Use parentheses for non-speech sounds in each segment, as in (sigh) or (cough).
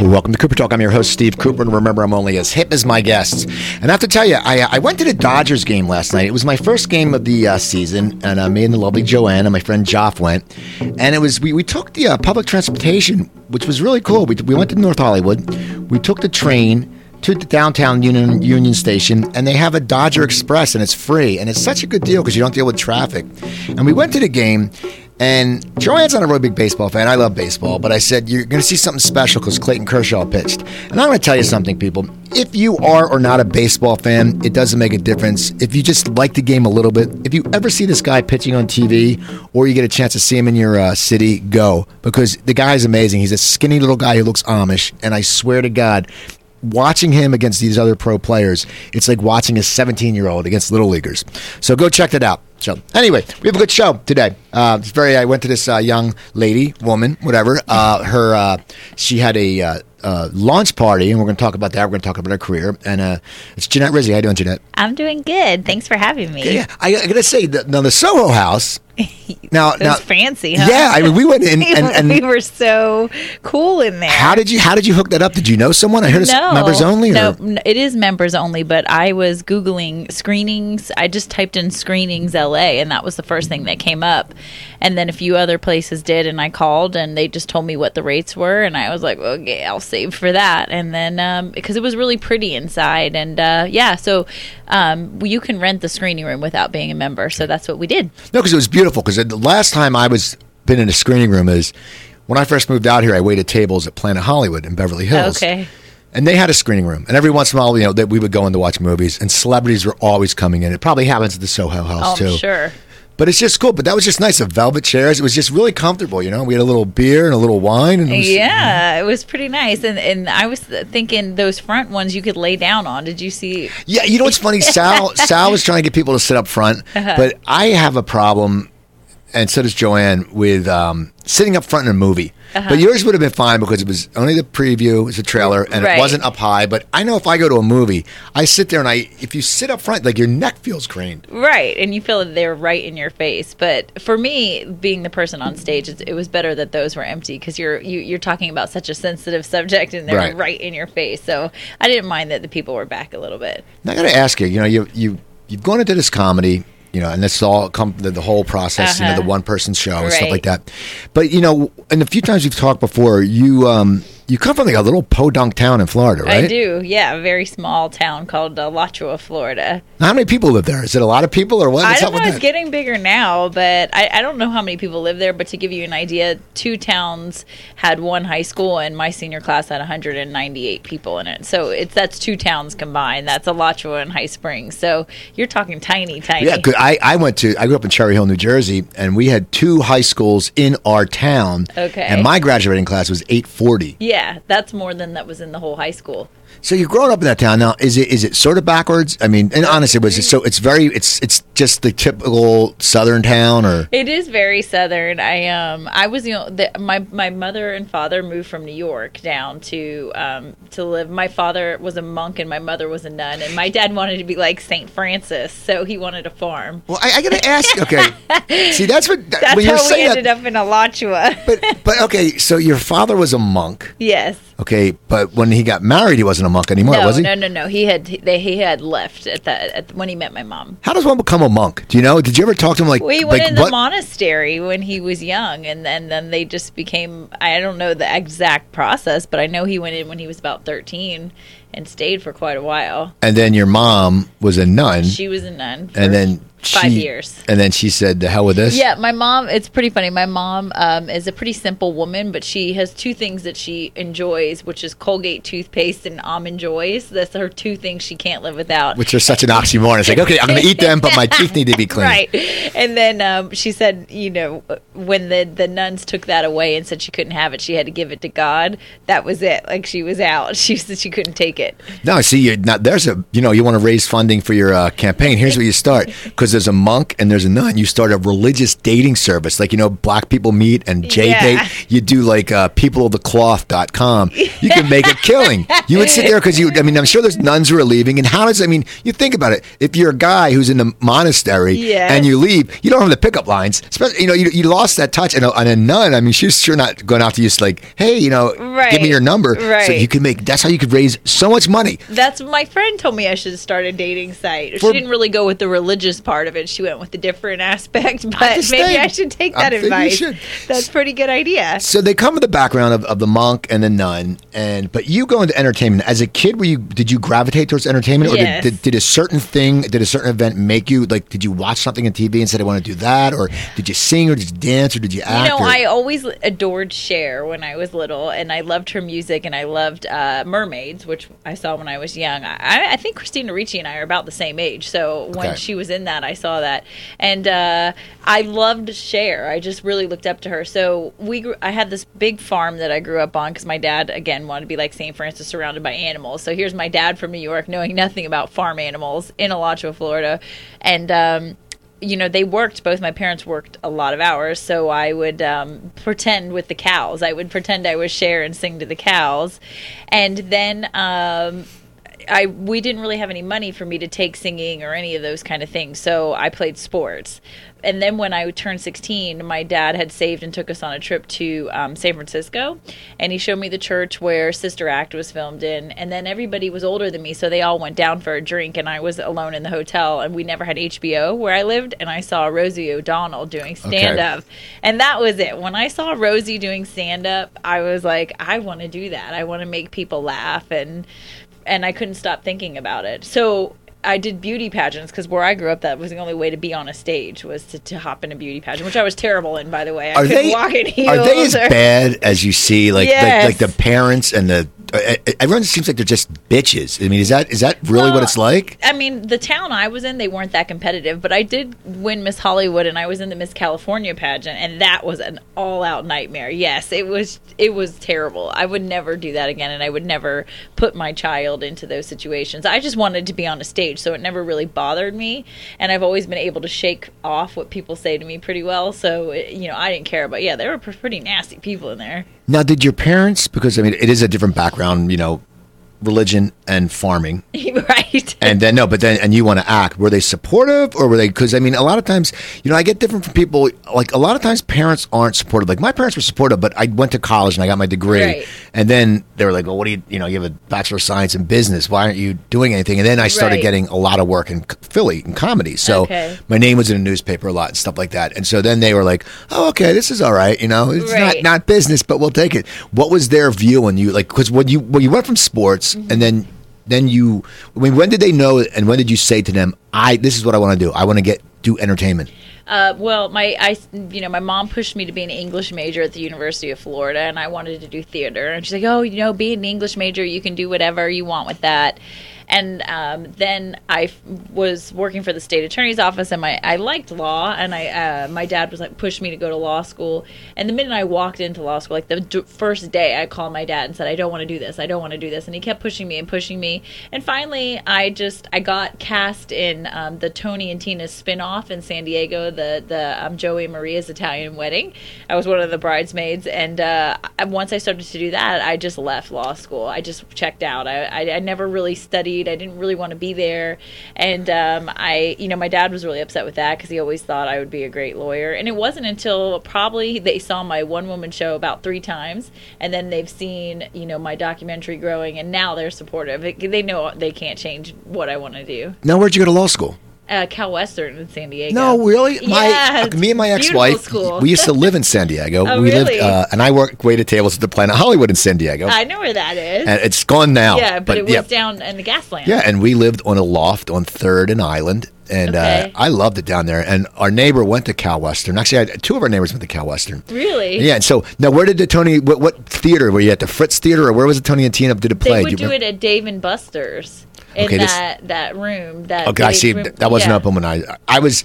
Welcome to Cooper Talk. I'm your host, Steve Cooper, and remember, I'm only as hip as my guests. And I have to tell you, I, I went to the Dodgers game last night. It was my first game of the uh, season, and uh, me and the lovely Joanne and my friend Joff went. And it was we, we took the uh, public transportation, which was really cool. We, we went to North Hollywood. We took the train to the downtown Union Union Station, and they have a Dodger Express, and it's free, and it's such a good deal because you don't deal with traffic. And we went to the game, and Joanne's not a really big baseball fan. I love baseball, but I said you're going to see something special because Clayton Kershaw pitched. And I'm going to tell you something, people. If you are or not a baseball fan, it doesn't make a difference. If you just like the game a little bit, if you ever see this guy pitching on TV, or you get a chance to see him in your uh, city, go because the guy is amazing. He's a skinny little guy who looks Amish, and I swear to God, watching him against these other pro players, it's like watching a 17 year old against little leaguers. So go check that out. So anyway, we have a good show today. Uh, it's very. I went to this uh, young lady, woman, whatever. Uh, her, uh, she had a uh, uh, launch party, and we're going to talk about that. We're going to talk about her career. And uh, it's Jeanette Rizzi. How you doing, Jeanette? I'm doing good. Thanks for having me. Yeah, I, I got to say, the, now the Soho House. (laughs) Now, It now, was fancy, huh? yeah. I mean, we went in, (laughs) and, and we were so cool in there. how did you how did you hook that up? Did you know someone? I heard it's members only. Or? No, it is members only. But I was googling screenings. I just typed in screenings LA, and that was the first thing that came up. And then a few other places did, and I called, and they just told me what the rates were, and I was like, okay, I'll save for that. And then um, because it was really pretty inside, and uh, yeah, so um, you can rent the screening room without being a member. So that's what we did. No, because it was beautiful. Because the last time I was been in a screening room is when I first moved out here. I waited tables at Planet Hollywood in Beverly Hills. Okay. And they had a screening room, and every once in a while, you know, that we would go in to watch movies, and celebrities were always coming in. It probably happens at the Soho House Oh, too. Sure. But it's just cool. But that was just nice. The velvet chairs. It was just really comfortable. You know, we had a little beer and a little wine, and it was, Yeah, it was pretty nice, and and I was thinking those front ones you could lay down on. Did you see? Yeah, you know what's funny? Sal (laughs) Sal was trying to get people to sit up front, Uh-huh. but I have a problem, and so does Joanne with um, sitting up front in a movie. Uh-huh. But yours would have been fine because it was only the preview, it was a trailer, and Right. it wasn't up high. But I know if I go to a movie, I sit there and I, if you sit up front, like your neck feels craned. Right, and you feel that they're right in your face. But for me, being the person on stage, it's, it was better that those were empty because you're you, you're talking about such a sensitive subject, and they're Right. right. in your face. So I didn't mind that the people were back a little bit. Now I got to ask you, you know, you you you've gone into this comedy, you know, and this all come the, the whole process, you know, Uh-huh. the one person show and stuff like that. But you know, and the few times we've talked before, you um you come from like a little podunk town in Florida, right? I do, yeah, a very small town called uh, Alachua, Florida. Now, How many people live there? Is it a lot of people or what? I don't know. It's that? getting bigger now, but I, I don't know how many people live there. But to give you an idea, two towns had one high school, and my senior class had 198 people in it. So it's that's two towns combined. That's Alachua and High Springs. So you're talking tiny, tiny. Yeah, 'cause I, I went to I grew up in Cherry Hill, New Jersey, and we had two high schools in our town. Okay. And my graduating class was eight forty. Yeah, that's more than that was in the whole high school. So you're growing up in that town now. Is it is it sort of backwards? I mean, and honestly, was it so? It's very it's it's just the typical southern town, or It is very southern. I um I was you know the, my my mother and father moved from New York down to um to live. My father was a monk and my mother was a nun, and my dad wanted to be like Saint Francis, so he wanted a farm. well, I, I got to ask. Okay, (laughs) see, that's what That's when you're how we ended that. up in Alachua. But but okay, so your father was a monk. yes. Okay, but when he got married, he wasn't a monk anymore, No, was he? no, no, no. He had they, he had left at that at, when he met my mom. How does one become a monk? Do you know? Did you ever talk to him like? We went like, in the what- monastery when he was young, and then then they just became. I don't know the exact process, but I know he went in when he was about thirteen and stayed for quite a while. And then your mom was a nun, She was a nun, and then five she- years. And then she said, "The hell with this." Yeah, my mom. It's pretty funny. My mom um, is a pretty simple woman, but she has two things that she enjoys, which is Colgate toothpaste and almond joys. That's her two things she can't live without. Which are such an oxymoron. It's like, okay, I'm going to eat them, but my teeth need to be clean. (laughs) Right. And then um, she said, you know, when the, the nuns took that away and said she couldn't have it, she had to give it to God. That was it. Like she was out. (laughs) She said she couldn't take it. No, see, you're not, there's a, you know, you want to raise funding for your uh, campaign. Here's where you start. Because there's a monk and there's a nun. You start a religious dating service. Like, you know, black people meet and J Yeah. date. You do like uh, peopleofthecloth.com. you can make a killing. You would sit there because you. I mean, I'm sure there's nuns who are leaving, and how does I mean? You think about it. If you're a guy who's in the monastery Yes. and you leave, you don't have the pickup lines. Especially, you know, you, you lost that touch. And a, and a nun, I mean, she's sure not going out to you like, hey, you know, give me your number. So you can make. That's how you could raise so much money. That's my friend told me I should start a dating site. For- she didn't really go with the religious part of it. She went with the different aspect. (laughs) But just maybe. I should take I that you advice. That's a pretty good idea. So they come with the background of, of the monk and the nun, and but you go into entertainment as a kid. Were you did you gravitate towards entertainment, or Yes. did, did, did a certain thing, did a certain event make you like? Did you watch something on TV and said I want to do that, or did you sing, or did you dance, or did you act? You know, or- I always adored Cher when I was little, and I loved her music, and I loved uh, Mermaids, which I saw when I was young. I, I think Christina Ricci and I are about the same age, so when Okay. she was in that, I saw that, and uh, I loved Cher. I just really looked up to her. So we, grew, I had this big farm that I grew up on because my dad, again, wanted to be like St. Francis, surrounded by animals. So here's my dad from New York, knowing nothing about farm animals in Alachua, Florida, and. Um, you know, they worked, both my parents worked a lot of hours. So I would um, pretend with the cows. I would pretend I was Cher and sing to the cows. And then um, I we didn't really have any money for me to take singing or any of those kind of things. So I played sports. And then when I turned 16, my dad had saved and took us on a trip to um, San Francisco. And he showed me the church where Sister Act was filmed in. And then everybody was older than me. So they all went down for a drink. And I was alone in the hotel. And we never had HBO where I lived. And I saw Rosie O'Donnell doing stand up. And that was it. When I saw Rosie doing stand up, I was like, I want to do that. I want to make people laugh. And and I couldn't stop thinking about it. So I did beauty pageants because where I grew up, that was the only way to be on a stage was to, to hop in a beauty pageant, which I was terrible in, by the way. I are couldn't they walk in heels. are they as or- bad as you see? Like Yes. like, like the parents and the uh, everyone seems like they're just bitches. I mean, is that is that really what it's like? I mean, the town I was in, they weren't that competitive, but I did win Miss Hollywood, and I was in the Miss California pageant, and that was an all-out nightmare. Yes, it was. It was terrible. I would never do that again, and I would never put my child into those situations. I just wanted to be on a stage, so it never really bothered me, and I've always been able to shake off what people say to me pretty well. So it, you know, I didn't care. But yeah, there were pretty nasty people in there. Now, did your parents? Because I mean, it is a different background. You know, religion and farming. (laughs) right. And then no, but then and you want to act. Were they supportive or were they? Because I mean, a lot of times, you know, I get different from people. Like a lot of times, parents aren't supportive. Like my parents were supportive, but I went to college and I got my degree, Right. and then they were like, "Well, what do you? You know, you have a bachelor of science in business. Why aren't you doing anything?" And then I started Right. getting a lot of work in Philly in comedy. So Okay. my name was in a newspaper a lot and stuff like that. And so then they were like, "Oh, okay, this is all right. You know, it's not Right. not business, but we'll take it." What was their view when you like? Because when you when you went from sports Mm-hmm. and then then you I mean when did they know and when did you say to them i this is what i want to do i want to get do entertainment Uh, well, my I you know my mom pushed me to be an English major at the University of Florida, and I wanted to do theater. And she's like, "Oh, you know, be an English major. You can do whatever you want with that." And um, then I f- was working for the state attorney's office, and my I liked law, and I uh, my dad was like pushed me to go to law school. And the minute I walked into law school, like the d- first day, I called my dad and said, "I don't want to do this. I don't want to do this." And he kept pushing me and pushing me. And finally, I just I got cast in um, the Tony and Tina spin-off in San Diego, the the um, Joey Maria's Italian wedding. I was one of the bridesmaids, and uh, once I started to do that, I just left law school. I just checked out. I, I, I never really studied. I didn't really want to be there, and um, I, you know, my dad was really upset with that because he always thought I would be a great lawyer. And it wasn't until probably they saw my one-woman show about three times, and then they've seen, you know, my documentary growing, and now they're supportive. It, they know they can't change what I want to do. now where'd you go to law school Uh, Cal Western in San Diego. no really (laughs) my Yeah, uh, me and my it's a beautiful ex-wife we used to live in (laughs) san diego Oh, we really? lived uh, and i worked waited tables at the planet hollywood in san diego I know where that is. and it's gone now yeah, but, it was yeah, down in the Gaslamp. yeah and we lived on a loft on third and island and Okay. uh, I loved it down there. And our neighbor went to Cal Western. Actually, two of our neighbors went to Cal Western. Really? Yeah. And so now, where did the Tony? What, what theater were you at? The Fritz Theater, or where was the Tony and Tina did it They play? would you do it at Dave and Buster's in Okay, this- that that room. That Okay, I see. room- That wasn't yeah. open when I. I was,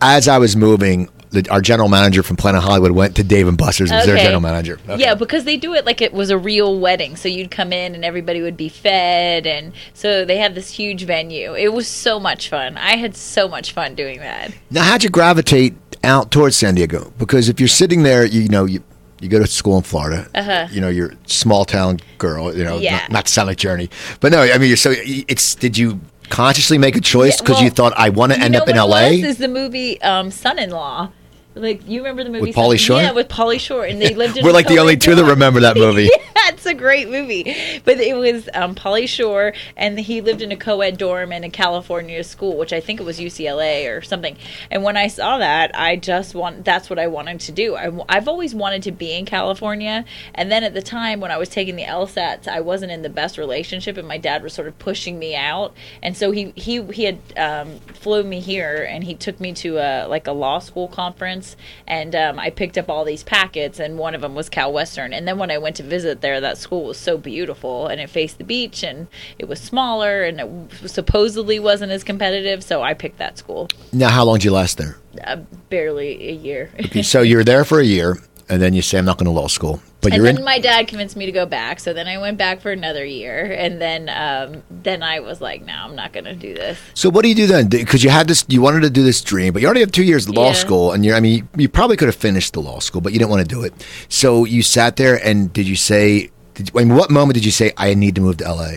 as I was moving. The, our general manager from Planet Hollywood went to Dave and Buster's. Was their general manager. Okay. Yeah, because they do it like it was a real wedding. So you'd come in and everybody would be fed, and so they had this huge venue. It was so much fun. I had so much fun doing that. Now, how'd you gravitate out towards San Diego? Because if you're sitting there, you know, you You go to school in Florida. Uh-huh. You know, you're a small town girl. You know, Yeah. not, not to sound like Journey, but no. I mean, you're so it's. Did you consciously make a choice Yeah, because well, you thought I want to end up in L.A. Was, is the movie um, Son-in-Law. Like you remember the movie With Pauly Shore? Yeah, with Pauly Shore, and they lived in. (laughs) We're like the only two that remember that movie. (laughs) yeah, it's a great movie. But it was um, Pauly Shore, and he lived in a co-ed dorm in a California school, which I think it was UCLA or something. And when I saw that, I just want that's what I wanted to do. I, have always wanted to be in California, and then at the time when I was taking the LSATs, I wasn't in the best relationship, and my dad was sort of pushing me out, and so he he he had um, flew me here, and he took me to a like a law school conference, and um, I picked up all these packets, and one of them was Cal Western. And then when I went to visit there, that school was so beautiful, and it faced the beach, and it was smaller, and it supposedly wasn't as competitive. So I picked that school. Now, how long did you last there? Uh, barely a year. Okay, so you're there for a year, and then you say, "I'm not going to law school," but and then in. my dad convinced me to go back. So then I went back for another year, and then um, then I was like, "No, I'm not going to do this." So what do you do then? Because you had this, you wanted to do this dream, but you already have two years of law Yeah. school, and you're, I mean, you, you probably could have finished the law school, but you didn't want to do it. So you sat there, and did you say? Did, I mean, what moment did you say I need to move to LA?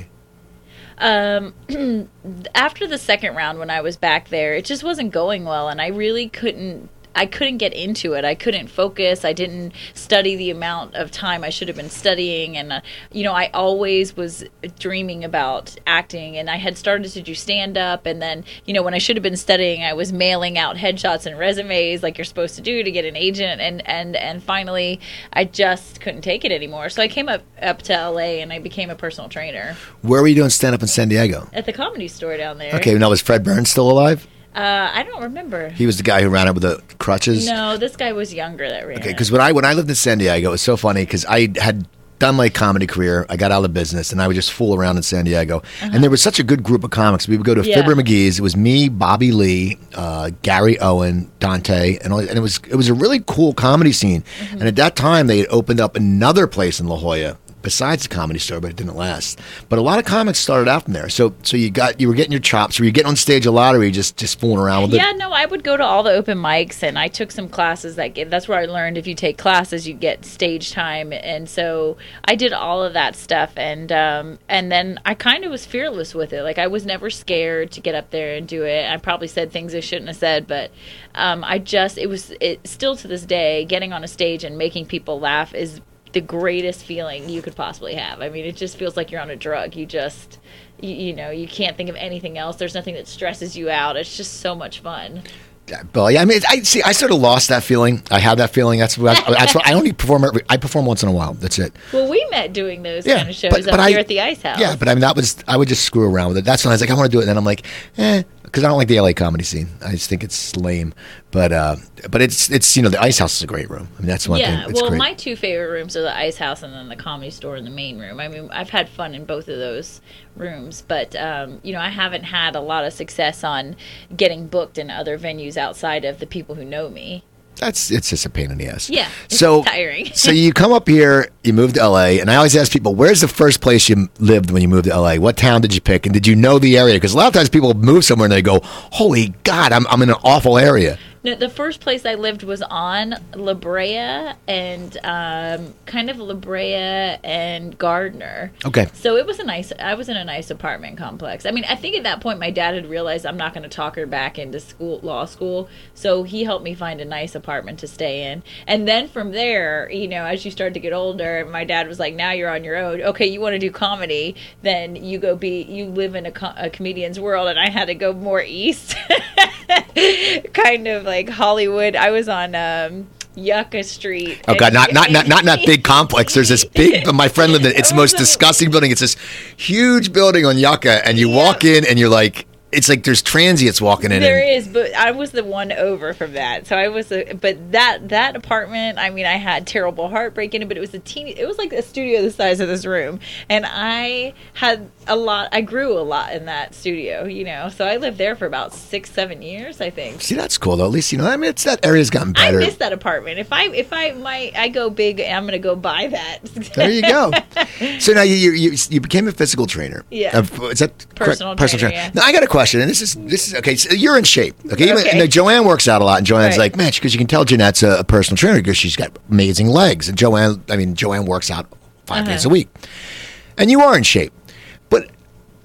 um, (clears throat) after the second round when I was back there, it just wasn't going well, and I really couldn't. I couldn't get into it. I couldn't focus. I didn't study the amount of time I should have been studying, and uh, you know, I always was dreaming about acting, and I had started to do stand up, and then you know, when I should have been studying, I was mailing out headshots and resumes like you're supposed to do to get an agent, and and and finally, I just couldn't take it anymore. So I came up up to LA, and I became a personal trainer Where were you doing stand up in San Diego? at the comedy store down there. Okay, now was Fred Burns still alive? Uh, I don't remember. He was the guy who ran it with the crutches. No, this guy was younger that ran. Okay, because when I when I lived in San Diego, it was so funny because I had done my comedy career. I got out of business, and I would just fool around in San Diego. And there was such a good group of comics. We would go to Uh-huh. Yeah. Fibber McGee's. It was me, Bobby Lee, uh, Gary Owen, Dante, and all, and it was it was a really cool comedy scene. Mm-hmm. And at that time, they had opened up another place in La Jolla. Besides the comedy store, but it didn't last. But a lot of comics started out from there. So, so you got you were getting your chops. Were you getting on stage a lot, or were you just just fooling around with it? yeah, no, I would go to all the open mics, and I took some classes that get. That's where I learned if you take classes, you get stage time, and so I did all of that stuff, and um, and then I kind of was fearless with it. Like I was never scared to get up there and do it. I probably said things I shouldn't have said, but um, I just it was it still to this day getting on a stage and making people laugh is the greatest feeling you could possibly have. I mean, it just feels like you're on a drug. You just, you, you know, you can't think of anything else. There's nothing that stresses you out. It's just so much fun. Well, yeah, I mean, I see. I sort of lost that feeling. I have that feeling. That's that's, (laughs) that's what I only perform. Every, I perform once in a while. That's it. Well, we met doing those Yeah, kind of shows but- up but here I- at the Ice House. Yeah, but I mean, that was I would just screw around with it. That's when I was like, I want to do it, and then I'm like, eh, because I don't like the LA comedy scene. I just think it's lame. But uh, but it's it's you know the Ice House is a great room. I mean, that's one yeah, thing. It's well, great. my two favorite rooms are the Ice House and then the Comedy Store in the main room. I mean, I've had fun in both of those rooms, but um, you know, I haven't had a lot of success on getting booked in other venues outside of the people who know me. That's it's just a pain in the ass. Yeah, so tiring. so you come up here, you move to LA, and I always ask people, where's the first place you lived when you moved to LA? What town did you pick, and did you know the area? Because a lot of times people move somewhere and they go, holy God, I'm I'm in an awful area. No, the first place I lived was on La Brea and um, kind of La Brea and Gardner. Okay. So it was a nice. I was in a nice apartment complex. I mean, I think at that point my dad had realized I'm not going to talk her back into school, law school. So he helped me find a nice apartment to stay in. And then from there, you know, as you start to get older, my dad was like, "Now you're on your own. Okay, you want to do comedy? Then you go be. You live in a, co- a comedian's world." And I had to go more east, (laughs) kind of like Hollywood. I was on. Um, Yucca Street. Oh God, not not not not in that (laughs) big complex. There's this big. (laughs) My friend lived in. It's the most disgusting building. It's this huge building on Yucca, and you walk in, and you're like, it's like there's transients walking in. There and, is, but I was the one over from that. So I was, a, but that that apartment. I mean, I had terrible heartbreak in it, but it was a teeny. It was like a studio the size of this room, and I had a lot. I grew a lot in that studio, you know. So I lived there for about six, seven years, I think. See, that's cool though. At least you know. I mean, it's that area's gotten I better. miss that apartment. If I if I might I go big, I'm gonna go buy that. (laughs) There you go. (laughs) so now you, you you became a physical trainer. Yeah. Uh, is that correct? Personal trainer, yeah. Now I got a question. Question, and this is this is okay. So you're in shape, okay? Even, Joanne works out a lot, and Joanne's Right. like, man, because you can tell Jeanette's a, a personal trainer because she's got amazing legs, and Joanne, I mean, Joanne works out 5 Uh-huh. days a week, and you are in shape, but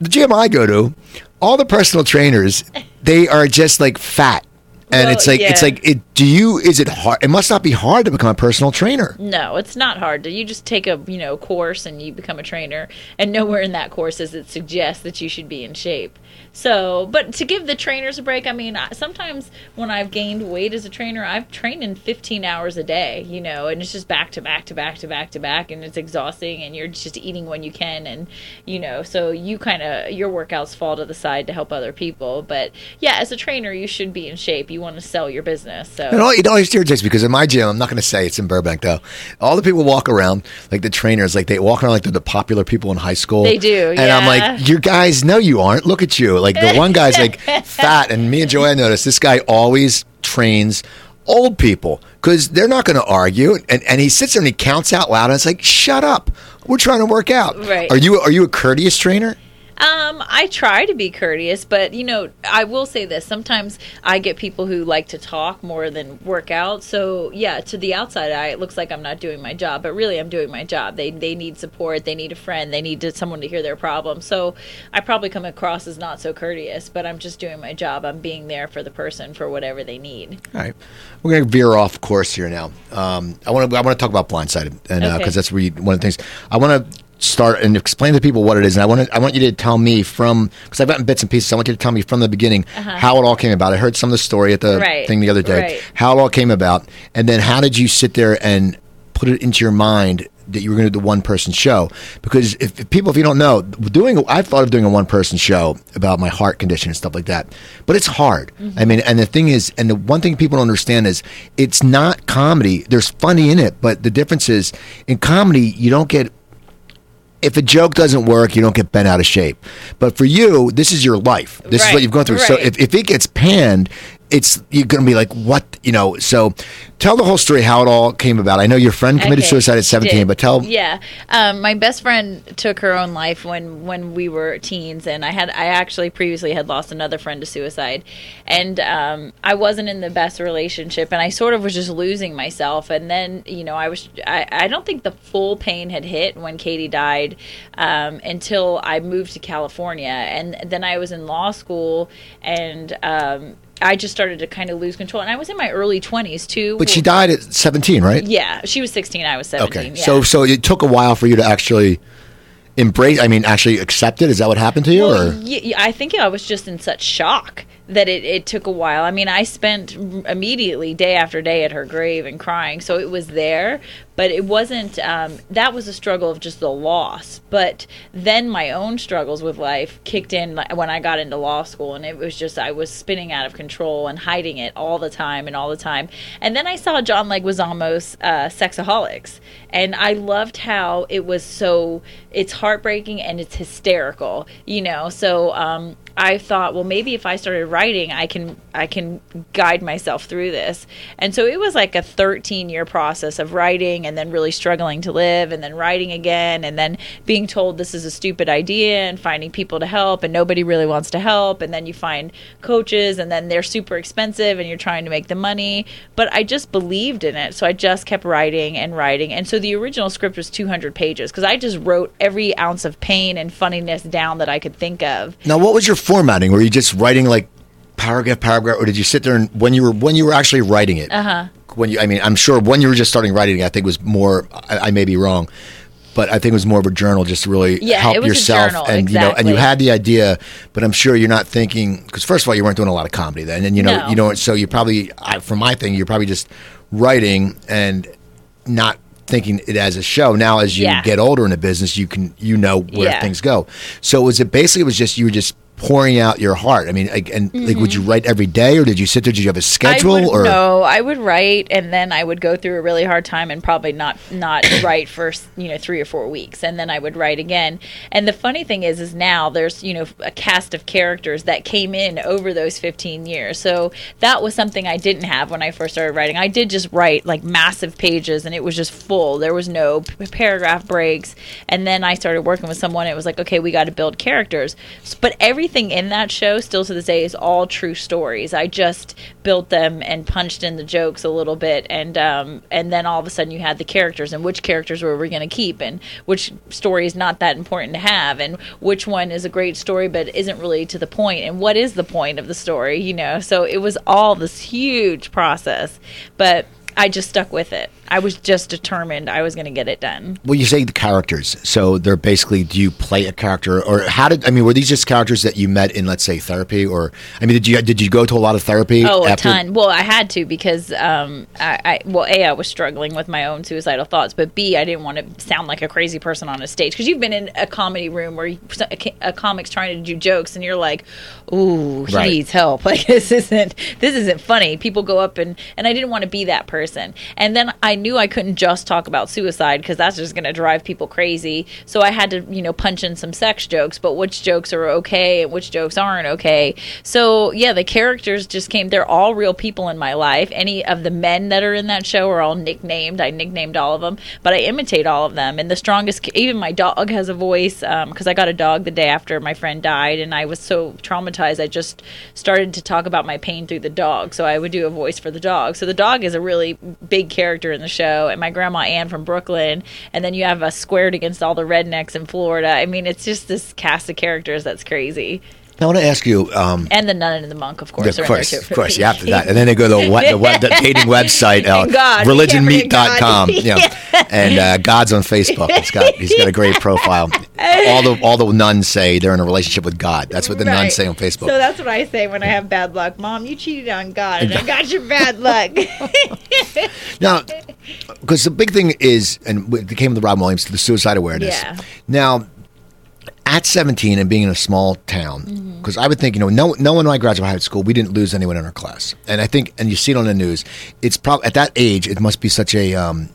the gym I go to, all the personal trainers, they are just like fat. And Well, it's like it's like it. Do you? Is it hard? It must not be hard to become a personal trainer. No, it's not hard. You just take a you know course and you become a trainer, and nowhere in that course does it suggest that you should be in shape. So, but to give the trainers a break, I mean, sometimes when I've gained weight as a trainer, I've trained in 15 hours a day, you know, and it's just back to back to back to back to back, and it's exhausting, and you're just eating when you can, and you know, so you kind of your workouts fall to the side to help other people. But yeah, as a trainer, you should be in shape. You want to sell your business, so It always, it always irritates me because in my gym, I'm not going to say it's in Burbank though. All the people walk around like the trainers, like they walk around like they're the popular people in high school. They do, and I'm like, you guys know you aren't. Look at you. Like the one guy's like (laughs) fat, and me and Joanne noticed this guy always trains old people because they're not going to argue. And and he sits there and he counts out loud, and it's like, shut up. We're trying to work out. Right. Are you are you a courteous trainer? Um, I try to be courteous, but you know, I will say this. Sometimes I get people who like to talk more than work out. So yeah, to the outside eye, it looks like I'm not doing my job, but really I'm doing my job. They they need support, they need a friend, they need to, someone to hear their problem. So I probably come across as not so courteous, but I'm just doing my job. I'm being there for the person for whatever they need. All right, we're going to veer off course here now. Um, I want to I want to talk about blindsided, and because Okay. that's where you, one of the things I want to start and explain to people what it is, and I want to I want you to tell me from because I've gotten bits and pieces. I want you to tell me from the beginning how it all came about. I heard some of the story at the Uh-huh. Right, thing the other day, right. how it all came about, and then how did you sit there and put it into your mind that you were going to do the one person show? Because if, if people if you don't know doing I've thought of doing a one person show about my heart condition and stuff like that. But it's hard. I mean and the thing is and the one thing people don't understand is it's not comedy. There's funny in it but the difference is in comedy you don't get if a joke doesn't work, you don't get bent out of shape. But for you, this is your life. This is what you've gone through. So if, if it gets panned, it's you're going to be like, what? You know. So tell the whole story, how it all came about. I know your friend committed Okay, suicide at 17, did. but tell. Yeah, um, my best friend took her own life when when we were teens, and I had I actually previously had lost another friend to suicide, and um, I wasn't in the best relationship, and I sort of was just losing myself, and then you know I was I, I don't think the full pain had hit when Katie died um, until I moved to California, and then I was in law school, and um, I just started to kind of lose control, and I was in my early twenties too. But she died at 17, right? Yeah, she was 16. I was 17. Okay. yeah. So so it took a while for you to actually embrace. I mean, actually accept it. Is that what happened to you, Well, or? I think I was just in such shock that it, it took a while. I mean, I spent immediately day after day at her grave and crying, so it was there, but it wasn't. Um, that was a struggle of just the loss. But then my own struggles with life kicked in when I got into law school, and it was just I was spinning out of control and hiding it all the time and all the time. And then I saw John Leguizamo's uh, Sexaholix, and I loved how it was so. It's heartbreaking and it's hysterical, you know. So um, I thought, well, maybe if I started writing, I can I can guide myself through this. And so it was like a 13 year process of writing and then really struggling to live and then writing again and then being told this is a stupid idea and finding people to help and nobody really wants to help and then you find coaches and then they're super expensive and you're trying to make the money. But I just believed in it. So I just kept writing and writing. And so the original script was 200 pages because I just wrote every ounce of pain and funniness down that I could think of. Now, what was your formatting? Were you just writing like paragraph, paragraph, or did you sit there and when you were when you were actually writing it? Uh Uh-huh. When you, I mean, I'm sure when you were just starting writing, it, I think was more. I, I may be wrong, but I think it was more of a journal just to really Yeah, help it was a yourself. journal, and you know, and you had the idea, but I'm sure you're not thinking because first of all, you weren't doing a lot of comedy then, and you know, No. you know, so you probably, I, for my thing, you're probably just writing and not thinking it as a show. Now, as you Yeah. get older in the business, you can you know where Yeah. things go. So was it basically it was just you were just pouring out your heart? I mean, like, and like, would you write every day, or did you sit there? Did you have a schedule, Mm-hmm. I would, or no? I would write, and then I would go through a really hard time and probably not not (coughs) write for you know three or four weeks, and then I would write again. And the funny thing is, is now there's you know a cast of characters that came in over those 15 years. So that was something I didn't have when I first started writing. I did just write like massive pages, and it was just full. There was no p- paragraph breaks. And then I started working with someone. It was like, okay, we got to build characters. But everything everything in that show still to this day is all true stories. I just built them and punched in the jokes a little bit, and um, and then all of a sudden you had the characters and which characters were we going to keep and which story is not that important to have and which one is a great story but isn't really to the point and what is the point of the story, you know. So it was all this huge process, but I just stuck with it. I was just determined I was going to get it done. Well, you say the characters, so they're basically. Do you play a character, or how did? I mean, were these just characters that you met in, let's say, therapy, or I mean, did you did you go to a lot of therapy? Oh, after? a ton. Well, I had to because um, I, I well, a I was struggling with my own suicidal thoughts, but b I didn't want to sound like a crazy person on a stage because you've been in a comedy room where you, a, a comic's trying to do jokes and you're like, "Ooh, he Right. needs help." (laughs) Like this isn't this isn't funny. People go up and and I didn't want to be that person. And then I knew I couldn't just talk about suicide because that's just going to drive people crazy. So I had to, you know, punch in some sex jokes, but which jokes are okay and which jokes aren't okay. So yeah, the characters just came. They're all real people in my life. Any of the men that are in that show are all nicknamed. I nicknamed all of them, but I imitate all of them. And the strongest, even my dog has a voice um, because I got a dog the day after my friend died, and I was so traumatized. I just started to talk about my pain through the dog. So I would do a voice for the dog. So the dog is a really big character in the show, and my grandma Ann from Brooklyn, and then you have us squared against all the rednecks in Florida. I mean, it's just this cast of characters that's crazy, I want to ask you. Um, and the nun and the monk, of course. of are in there course, of course, yeah. After that, and then they go to the, (laughs) web, the, web, the dating website, uh, God, we can't religionmeet.com. God. Yeah, (laughs) and uh, God's on Facebook. It's got he's got a great (laughs) profile. All the all the nuns say they're in a relationship with God. That's what the Right. nuns say on Facebook. So that's what I say when I have bad luck. Mom, you cheated on God, and I got your bad luck. Now, because the big thing is, and it came with Robin Williams to the suicide awareness. Yeah. Now, at 17 and being in a small town, Mm-hmm. because I would think, you know, no, no one when I graduated high school, we didn't lose anyone in our class. And I think, and you see it on the news, it's probably at that age, it must be such a, um,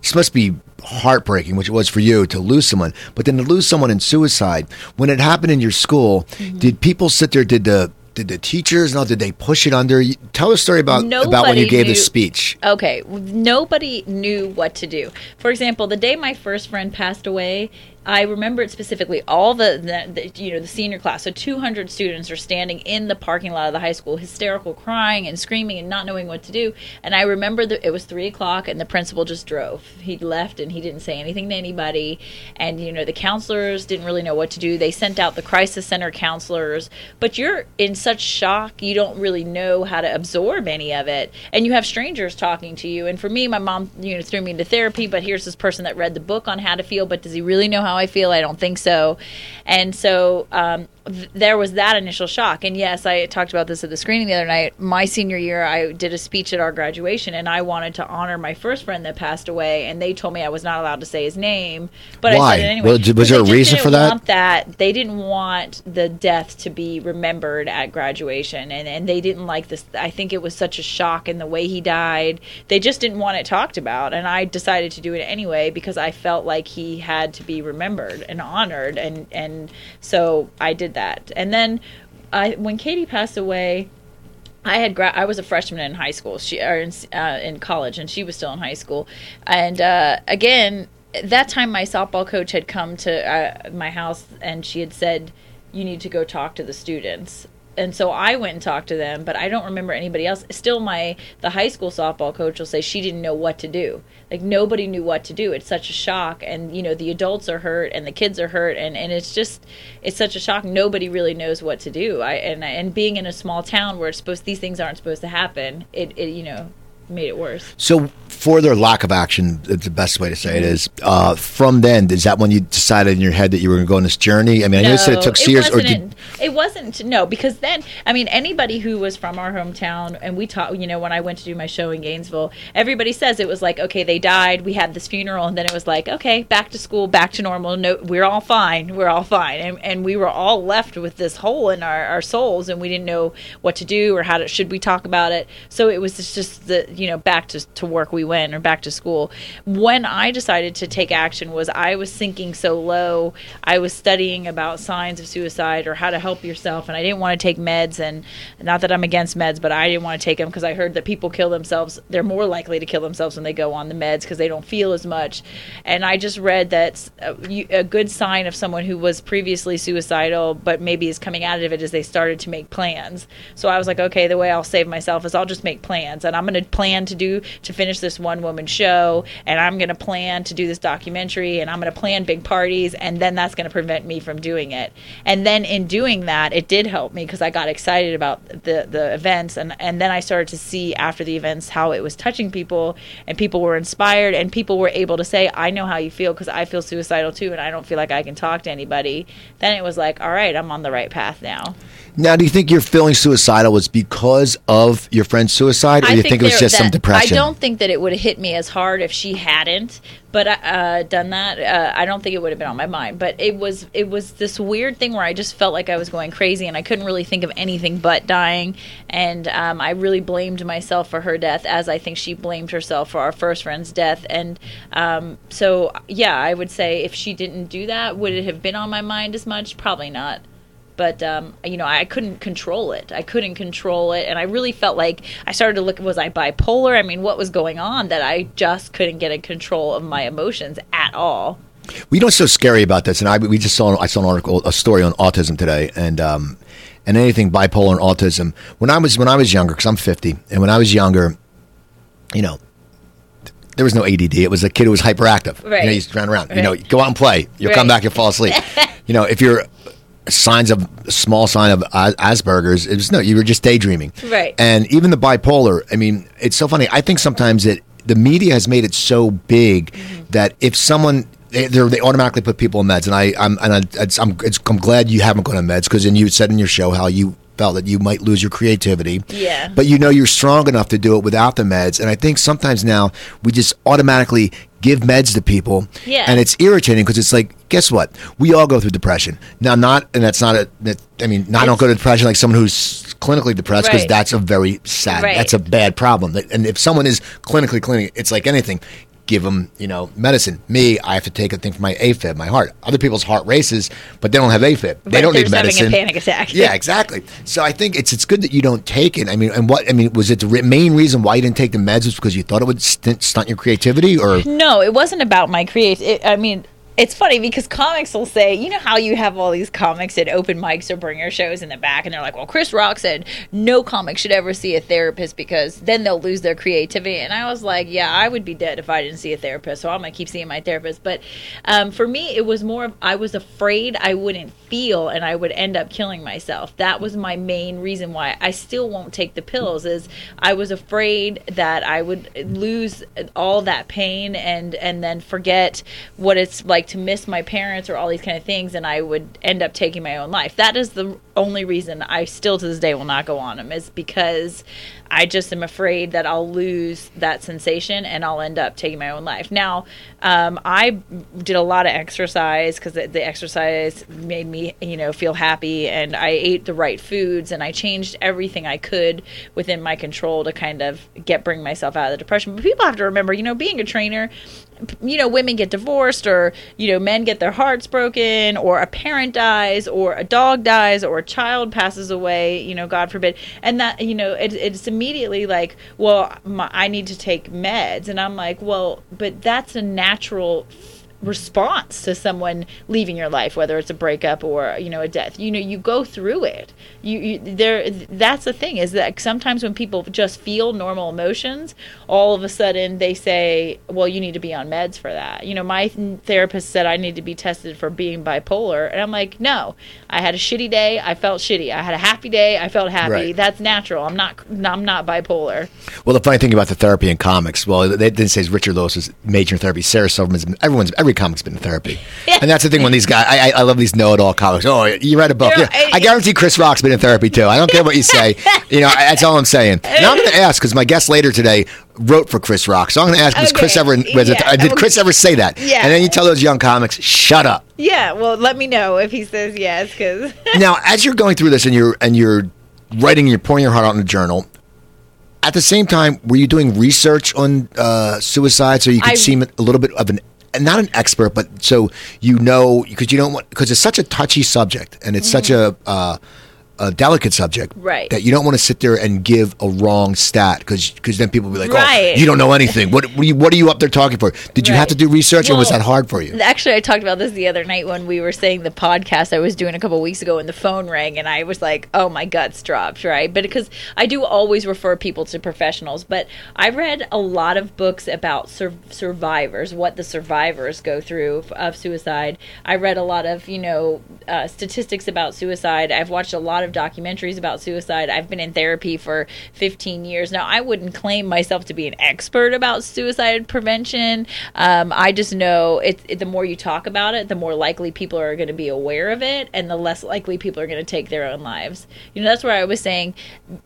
this must be heartbreaking, which it was for you to lose someone. But then to lose someone in suicide, when it happened in your school, Mm-hmm. did people sit there? Did the did the teachers? No, did they push it under? Tell a story about about when you gave the speech. Okay, nobody knew what to do. For example, the day my first friend passed away, I remember it specifically. All the, the, the you know the senior class, so 200 students are standing in the parking lot of the high school, hysterical, crying and screaming and not knowing what to do. And I remember that it was three o'clock, and the principal just drove. He left, and he didn't say anything to anybody. And you know the counselors didn't really know what to do. They sent out the crisis center counselors, but you're in such shock, you don't really know how to absorb any of it, and you have strangers talking to you. And for me, my mom, you know, threw me into therapy. But here's this person that read the book on how to feel, but does he really know how I feel? I don't think so. And so um, th- there was that initial shock. And yes, I talked about this at the screening the other night. My senior year, I did a speech at our graduation, and I wanted to honor my first friend that passed away. And they told me I was not allowed to say his name, but Why? I said it anyway. Well, was there a reason for that? that they didn't want the death to be remembered at graduation and, and they didn't like this i think it was such a shock in the way he died they just didn't want it talked about and i decided to do it anyway because i felt like he had to be remembered and honored and and so i did that and then I, when katie passed away I had gra- I was a freshman in high school. She or in, uh, in college, and she was still in high school. And uh, again, that time my softball coach had come to uh, my house, and she had said, "You need to go talk to the students." And so I went and talked to them, but I don't remember anybody else. Still, my the high school softball coach will say she didn't know what to do. Like nobody knew what to do. It's such a shock, and you know the adults are hurt and the kids are hurt, and, and it's just it's such a shock. Nobody really knows what to do. I and and being in a small town where it's supposed these things aren't supposed to happen, it, it you know made it worse. So, for their lack of action, it's the best way to say it is. Uh, from then, is that when you decided in your head that you were going to go on this journey? I mean, I know you said it took years, or did it wasn't no because then I mean anybody who was from our hometown and we taught you know when I went to do my show in Gainesville everybody says it was like okay they died we had this funeral and then it was like okay back to school back to normal no we're all fine we're all fine and, and we were all left with this hole in our, our souls and we didn't know what to do or how to should we talk about it so it was just, just the you know back to, to work we went or back to school. When I decided to take action was I was sinking so low. I was studying about signs of suicide or how to help yourself, and I didn't want to take meds. And not that I'm against meds, but I didn't want to take them because I heard that people kill themselves. They're more likely to kill themselves when they go on the meds because they don't feel as much. And I just read that a, uh, a good sign of someone who was previously suicidal, but maybe is coming out of it, is they started to make plans. So I was like, okay, the way I'll save myself is I'll just make plans, and I'm going to plan to do to finish this one woman show, and I'm going to plan to do this documentary, and I'm going to plan big parties, and then that's going to prevent me from doing it. And then in doing that, it did help me because I got excited about the the events, and and then I started to see after the events how it was touching people, and people were inspired, and people were able to say, I know how you feel because I feel suicidal too, and I don't feel like I can talk to anybody. Then it was like, all right, I'm on the right path now. Now, do you think you're feeling suicidal was because of your friend's suicide, or do you think, it was just some depression? I don't think that it would have hit me as hard if she hadn't, but uh, done that. Uh, I don't think it would have been on my mind. But it was it was this weird thing where I just felt like I was going crazy, and I couldn't really think of anything but dying. And um, I really blamed myself for her death, as I think she blamed herself for our first friend's death. And um, so, yeah, I would say if she didn't do that, would it have been on my mind as much? Probably not but um, you know i couldn't control it i couldn't control it and i really felt like i started to look was i bipolar i mean what was going on that i just couldn't get in control of my emotions at all well, you know what's so scary about this and i we just saw i saw an article a story on autism today and um, and anything bipolar and autism when i was when i was younger because i'm 50 and when i was younger you know there was no ADD. It was a kid who was hyperactive. Right. You know, he's run around. Right. You know, go out and play. You'll right. come back, you'll fall asleep. (laughs) you know, if you're signs of small sign of Asperger's. It was no, you were just daydreaming. Right. And even the bipolar. I mean, it's so funny. I think sometimes that the media has made it so big mm-hmm. that if someone they, they automatically put people on meds, and I I'm and I, I'm, I'm glad you haven't gone on meds because then you said in your show how you felt that you might lose your creativity. Yeah. But you know you're strong enough to do it without the meds, and I think sometimes now we just automatically give meds to people. Yeah. And it's irritating because it's like, guess what? We all go through depression. Now, not, and that's not a, that, I mean, not, I don't go to depression like someone who's clinically depressed because right. that's a very sad, right. that's a bad problem. And if someone is clinically clinic, it's like anything give them, you know, medicine. Me, I have to take a thing for my AFib, my heart. Other people's heart races, but they don't have AFib. Right, they don't need medicine. Having a panic attack. yeah, exactly. So I think it's it's good that you don't take it. I mean, and what I mean was it the main reason why you didn't take the meds was because you thought it would stunt your creativity, or no? It wasn't about my create. I mean, it's funny because comics will say, you know how you have all these comics at open mics or bringer shows in the back, and they're like, well, Chris Rock said no comic should ever see a therapist because then they'll lose their creativity. And I was like, yeah, I would be dead if I didn't see a therapist, so I'm to keep seeing my therapist. But um, for me, it was more of I was afraid I wouldn't feel and I would end up killing myself. That was my main reason why I still won't take the pills is I was afraid that I would lose all that pain and, and then forget what it's like like to miss my parents or all these kind of things and I would end up taking my own life. That is the only reason I still to this day will not go on them is because I just am afraid that I'll lose that sensation and I'll end up taking my own life. Now, um, I did a lot of exercise because the, the, exercise made me, you know, feel happy, and I ate the right foods, and I changed everything I could within my control to kind of get bring myself out of the depression. But people have to remember, you know, being a trainer, you know, women get divorced, or you know, men get their hearts broken, or a parent dies, or a dog dies, or a child passes away, you know, God forbid, and that you know, it, it's immediately like, well, my, I need to take meds, and I'm like, well, but that's a natural response to someone leaving your life whether it's a breakup or you know a death. You know you go through it. You, you there that's the thing is that sometimes when people just feel normal emotions all of a sudden they say well you need to be on meds for that. You know my therapist said i need to be tested for being bipolar and i'm like no. I had a shitty day. I felt shitty. I had a happy day. I felt happy. Right. that's natural. I'm not i'm not bipolar. Well the funny thing about the therapy in comics well they didn't say richard lewis is major in therapy. Sarah silverman's everyone's every every comic's been in therapy, and that's the thing when these guys. I, I, I love these know-it-all comics. Oh, you read a book? Yeah. I, guarantee Chris Rock's been in therapy too. I don't care what you say. you know, that's all I'm saying. Now I'm going to ask because my guest later today wrote for Chris Rock, so I'm going to ask: Was. Chris ever? Was yeah. did Chris ever say that? Yeah. And then you tell those young comics, "Shut up." Yeah. Well, let me know if he says yes, because (laughs) now as you're going through this and you're and you're writing, and you're pouring your heart out in a journal at the same time, were you doing research on uh, suicide so you could I- seem a little bit of an not an expert, but so you know because you don't want because it's such a touchy subject and it's such a. Uh, a delicate subject. Right. That you don't want to sit there and give a wrong stat because because then people will be like, Right. "Oh, you don't know anything. What what are, you, what are you up there talking for? Did you have to do research, or was that hard for you?" Actually, I talked about this the other night when we were saying the podcast I was doing a couple weeks ago, and the phone rang, and I was like, "Oh, my guts dropped!" Right? But because I do always refer people to professionals, but I read a lot of books about sur- survivors, what the survivors go through of suicide. I read a lot of you know uh, statistics about suicide. I've watched a lot of documentaries about suicide. I've been in therapy for 15 years now. I wouldn't claim myself to be an expert about suicide prevention. Um, I just know it, it. The more you talk about it, the more likely people are going to be aware of it, and the less likely people are going to take their own lives. You know, that's where I was saying.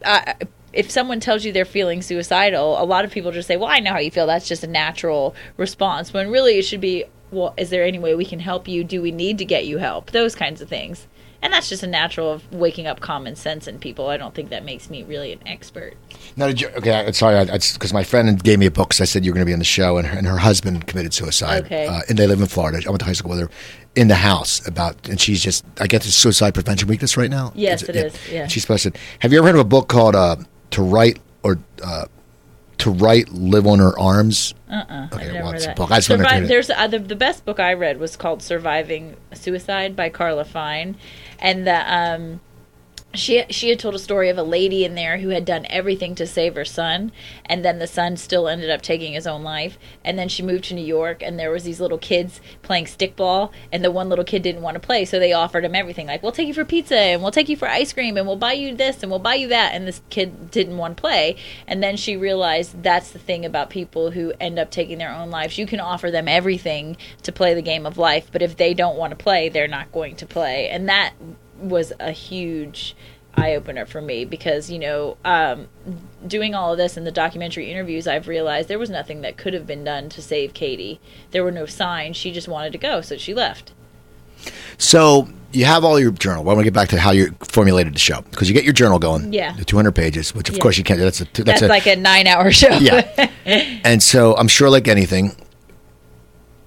Uh, if someone tells you they're feeling suicidal, a lot of people just say, "Well, I know how you feel. That's just a natural response." When really it should be, "Well, is there any way we can help you? Do we need to get you help?" Those kinds of things. And that's just a natural of waking up common sense in people. I don't think that makes me really an expert. No, did you, okay. I, sorry, because my friend gave me a book because I said you're going to be on the show, and her, and her husband committed suicide. Okay. Uh, and they live in Florida. I went to high school with her in the house about, and she's just. I guess it's Suicide Prevention Week this right now. Yes, It's- it is, yeah. She's posted. Have you ever heard of a book called uh, "To Write" or uh, "To Write, Love on Her Arms"? Uh-uh. Okay, I've never well, that. book. I just wanted to Survive- it. there's uh, the, the best book I read was called "Surviving Suicide" by Carla Fine, and the um, she she had told a story of a lady in there who had done everything to save her son, and then the son still ended up taking his own life. And then she moved to New York, and there was these little kids playing stickball, and the one little kid didn't want to play, so they offered him everything, like we'll take you for pizza, and we'll take you for ice cream, and we'll buy you this, and we'll buy you that. And this kid didn't want to play, and then she realized that's the thing about people who end up taking their own lives. You can offer them everything to play the game of life, but if they don't want to play, they're not going to play, and that was a huge eye opener for me because you know um, doing all of this in the documentary interviews i've realized there was nothing that could have been done to save katie there were no signs she just wanted to go so she left So you have all your journal. Well, I want to get back to how you formulated the show because you get your journal going. Yeah. The 200 pages, which of Yeah. course you can't. That's a. That's, that's, a, like a nine hour show Yeah. (laughs) and so I'm sure, like anything,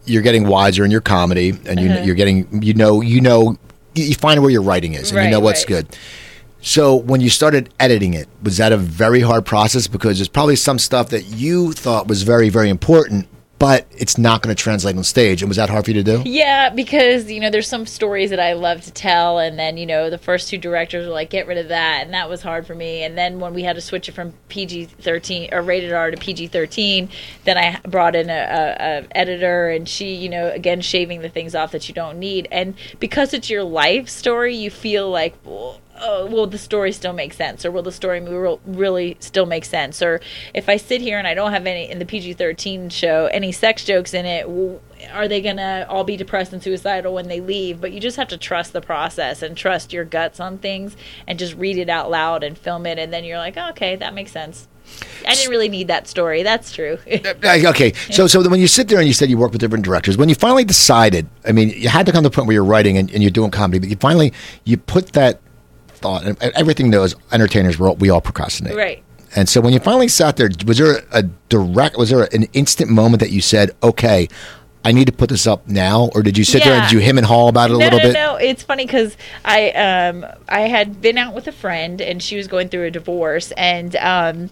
you're getting wiser in your comedy, and you, Uh-huh. you're getting, you know, you know, you, find where your writing is, and you know what's right. good. So when you started editing it, was that a very hard process? Because there's probably some stuff that you thought was very, very important, but it's not going to translate on stage. And was that hard for you to do? Yeah, because you know there's some stories that I love to tell, and then you know the first two directors were like, "Get rid of that," and that was hard for me. And then when we had to switch it from PG-13 or rated R to PG-13, then I brought in a, a, a editor, and she, you know, again shaving the things off that you don't need. And because it's your life story, you feel like. Well, oh, will the story still make sense or will the story really still make sense? Or if i sit here and i don't have any in the pg-13 show any sex jokes in it are they gonna all be depressed and suicidal when they leave? But you just have to trust the process and trust your guts on things and just read it out loud and film it and then you're like oh, okay that makes sense. I didn't really need that story that's true. (laughs) Okay, so so when you sit there and you said you work with different directors, when you finally decided, I mean, you had to come to the point where you're writing and, and you're doing comedy, but you finally you put that thought. And everything knows entertainers we're all, we all procrastinate, right And so when you finally sat there, was there a direct, was there an instant moment that you said, okay, I need to put this up now, or did you sit there and Yeah. did you him and haw about it a no, little no, bit? No, it's funny because I um I had been out with a friend and she was going through a divorce and um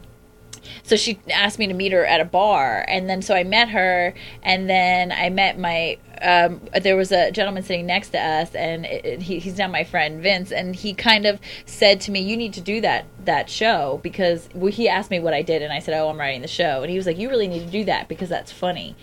so she asked me to meet her at a bar and then so i met her and then i met my um, there was a gentleman sitting next to us and it, it- he, he's now my friend vince and he kind of said to me you need to do that that show because well, he asked me what i did and i said oh i'm writing the show and he was like you really need to do that because that's funny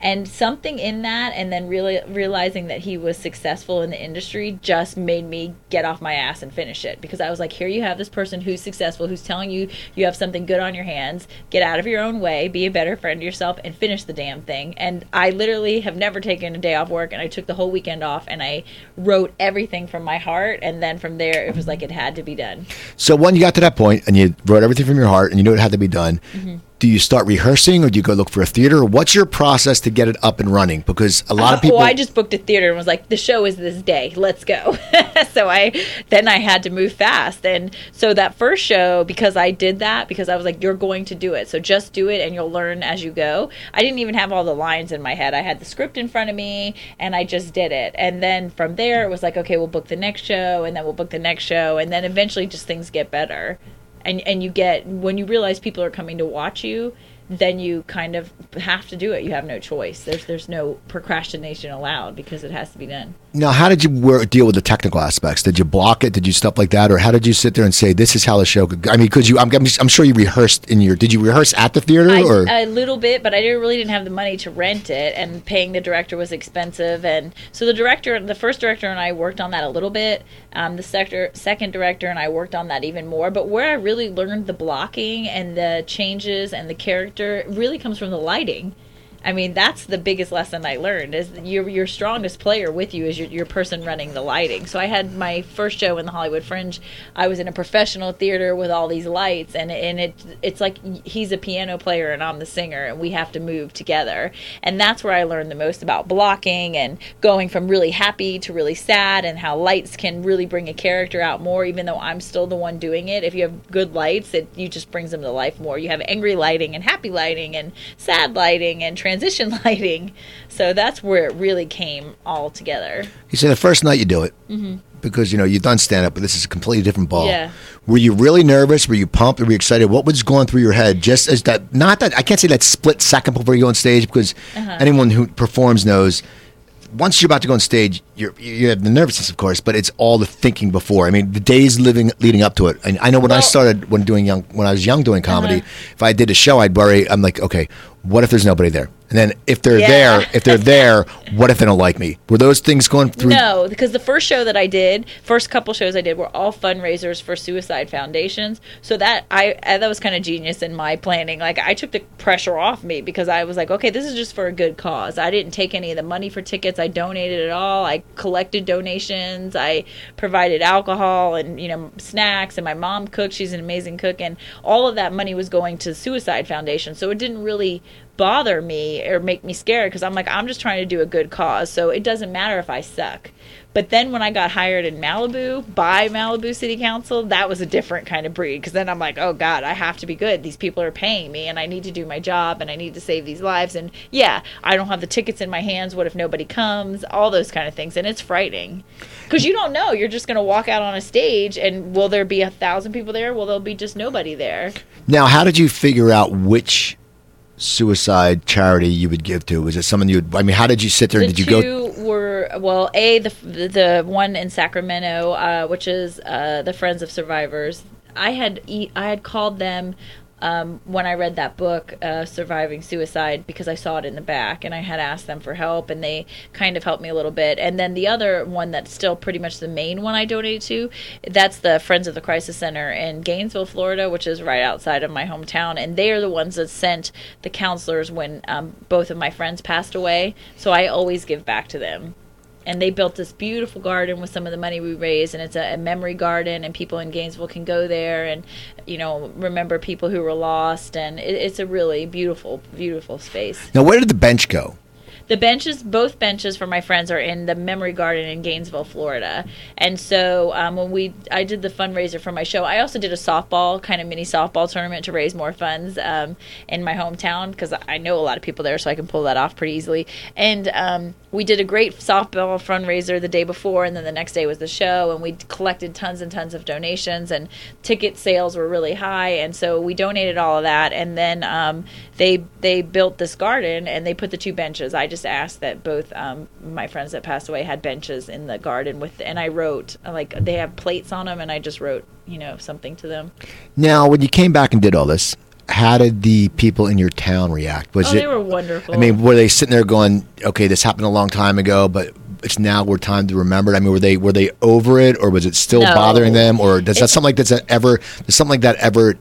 and something in that and then really realizing that he was successful in the industry just made me get off my ass and finish it. Because i was like here you have this person who's successful who's telling you you have something good on your hands. Get out of your own way. Be a better friend to yourself and finish the damn thing. And i literally have never taken a day off work and i took the whole weekend off and i wrote everything from my heart. And then from there it was like it had to be done. So when you got to that point and you wrote everything from your heart and you knew it had to be done, Mm-hmm. Do you start rehearsing or do you go look for a theater? What's your process to get it up and running? Because a lot of people. Uh, well, I just booked a theater and was like, the show is this day. Let's go. (laughs) so I then I had to move fast, and so that first show because I did that because I was like, you're going to do it. So just do it, and you'll learn as you go. I didn't even have all the lines in my head. I had the script in front of me, and I just did it. And then from there, it was like, okay, we'll book the next show, and then we'll book the next show, and then eventually just things get better and and you get when you realize people are coming to watch you then you kind of have to do it. You have no choice. There's there's no procrastination allowed because it has to be done now how did you work, deal with the technical aspects? Did you block it? Did you stuff like that? Or how did you sit there and say this is how the show could i mean because you I'm, I'm sure you rehearsed in your did you rehearse at the theater I, or? a little bit but i didn't really didn't have the money to rent it and paying the director was expensive and so the director the first director and i worked on that a little bit. Um, the sector, second director and i worked on that even more but where i really learned the blocking and the changes and the character really comes from the lighting I mean, that's the biggest lesson I learned is your your strongest player with you is your, your person running the lighting. So I had my first show in the Hollywood Fringe. I was in a professional theater with all these lights, and and it it's like he's a piano player and I'm the singer, and we have to move together. And that's where I learned the most about blocking and going from really happy to really sad, and how lights can really bring a character out more, even though I'm still the one doing it. If you have good lights, it you just brings them to life more. You have angry lighting and happy lighting and sad lighting and transition (laughs) lighting. So that's where it really came all together. You say the first night you do it. Mm-hmm. Because you know you've done stand up, but this is a completely different ball. Yeah. Were you really nervous? Were you pumped? Were you excited? What was going through your head? Just as that, not that I can't say that split second before you go on stage, because Uh-huh. anyone who performs knows once you're about to go on stage, you're, you have the nervousness, of course, but it's all the thinking before. I mean, the days living leading up to it. And I know when I started when doing young, when I was young doing comedy, Uh-huh. if I did a show, I'd worry. I'm like, okay, what if there's nobody there? And then if they're Yeah. there, if they're (laughs) there, what if they don't like me? Were those things going through? No, because the first show that I did, first couple shows I did, were all fundraisers for suicide foundations. So that I uh, that was kind of genius in my planning. Like I took the pressure off me because I was like, okay, this is just for a good cause. I didn't take any of the money for tickets. I donated it all. I collected donations. I provided alcohol and you know snacks. And my mom cooked. She's an amazing cook, and all of that money was going to suicide foundation. So it didn't really bother me or make me scared because I'm like, I'm just trying to do a good cause. So it doesn't matter if I suck. But then when I got hired in Malibu by Malibu City Council, that was a different kind of breed because then I'm like, oh God, I have to be good. These people are paying me and I need to do my job and I need to save these lives. And yeah, I don't have the tickets in my hands. What if nobody comes? All those kind of things. And it's frightening because you don't know. You're just going to walk out on a stage and will there be a thousand people there? Will there be just nobody there? Now, how did you figure out which suicide charity you would give to? Was it someone you? would I mean, how did you sit there? the did you go? were well a the the one in sacramento uh, which is uh, the friends of survivors i had e- i had called them um, when I read that book, uh, Surviving Suicide, because I saw it in the back and I had asked them for help and they kind of helped me a little bit. And then the other one that's still pretty much the main one I donated to, that's the Friends of the Crisis Center in Gainesville, Florida, which is right outside of my hometown. And they are the ones that sent the counselors when um, both of my friends passed away. So I always give back to them and they built this beautiful garden with some of the money we raised and it's a, a, memory garden and people in gainesville can go there and you know remember people who were lost and it, it's a really beautiful beautiful space. Now, where did the bench go? the benches both benches for my friends are in the memory garden in gainesville florida. And so um, when we i did the fundraiser for my show. I also did a softball kind of mini softball tournament to raise more funds um, in my hometown because i know a lot of people there so i can pull that off pretty easily. And um, we did a great softball fundraiser the day before and then the next day was the show and we collected tons and tons of donations and ticket sales were really high and so we donated all of that and then um, they they built this garden and they put the two benches. I just asked that both um, my friends that passed away had benches in the garden with and i wrote like they have plates on them and i just wrote you know something to them. Now, when you came back and did all this, how did the people in your town react? Was oh it? they were wonderful I mean, were they sitting there going, "Okay, this happened a long time ago, but it's now we're time to remember"? it? I mean, were they were they over it, or was it still No. bothering them, or does that It's- something like that's ever does something like that ever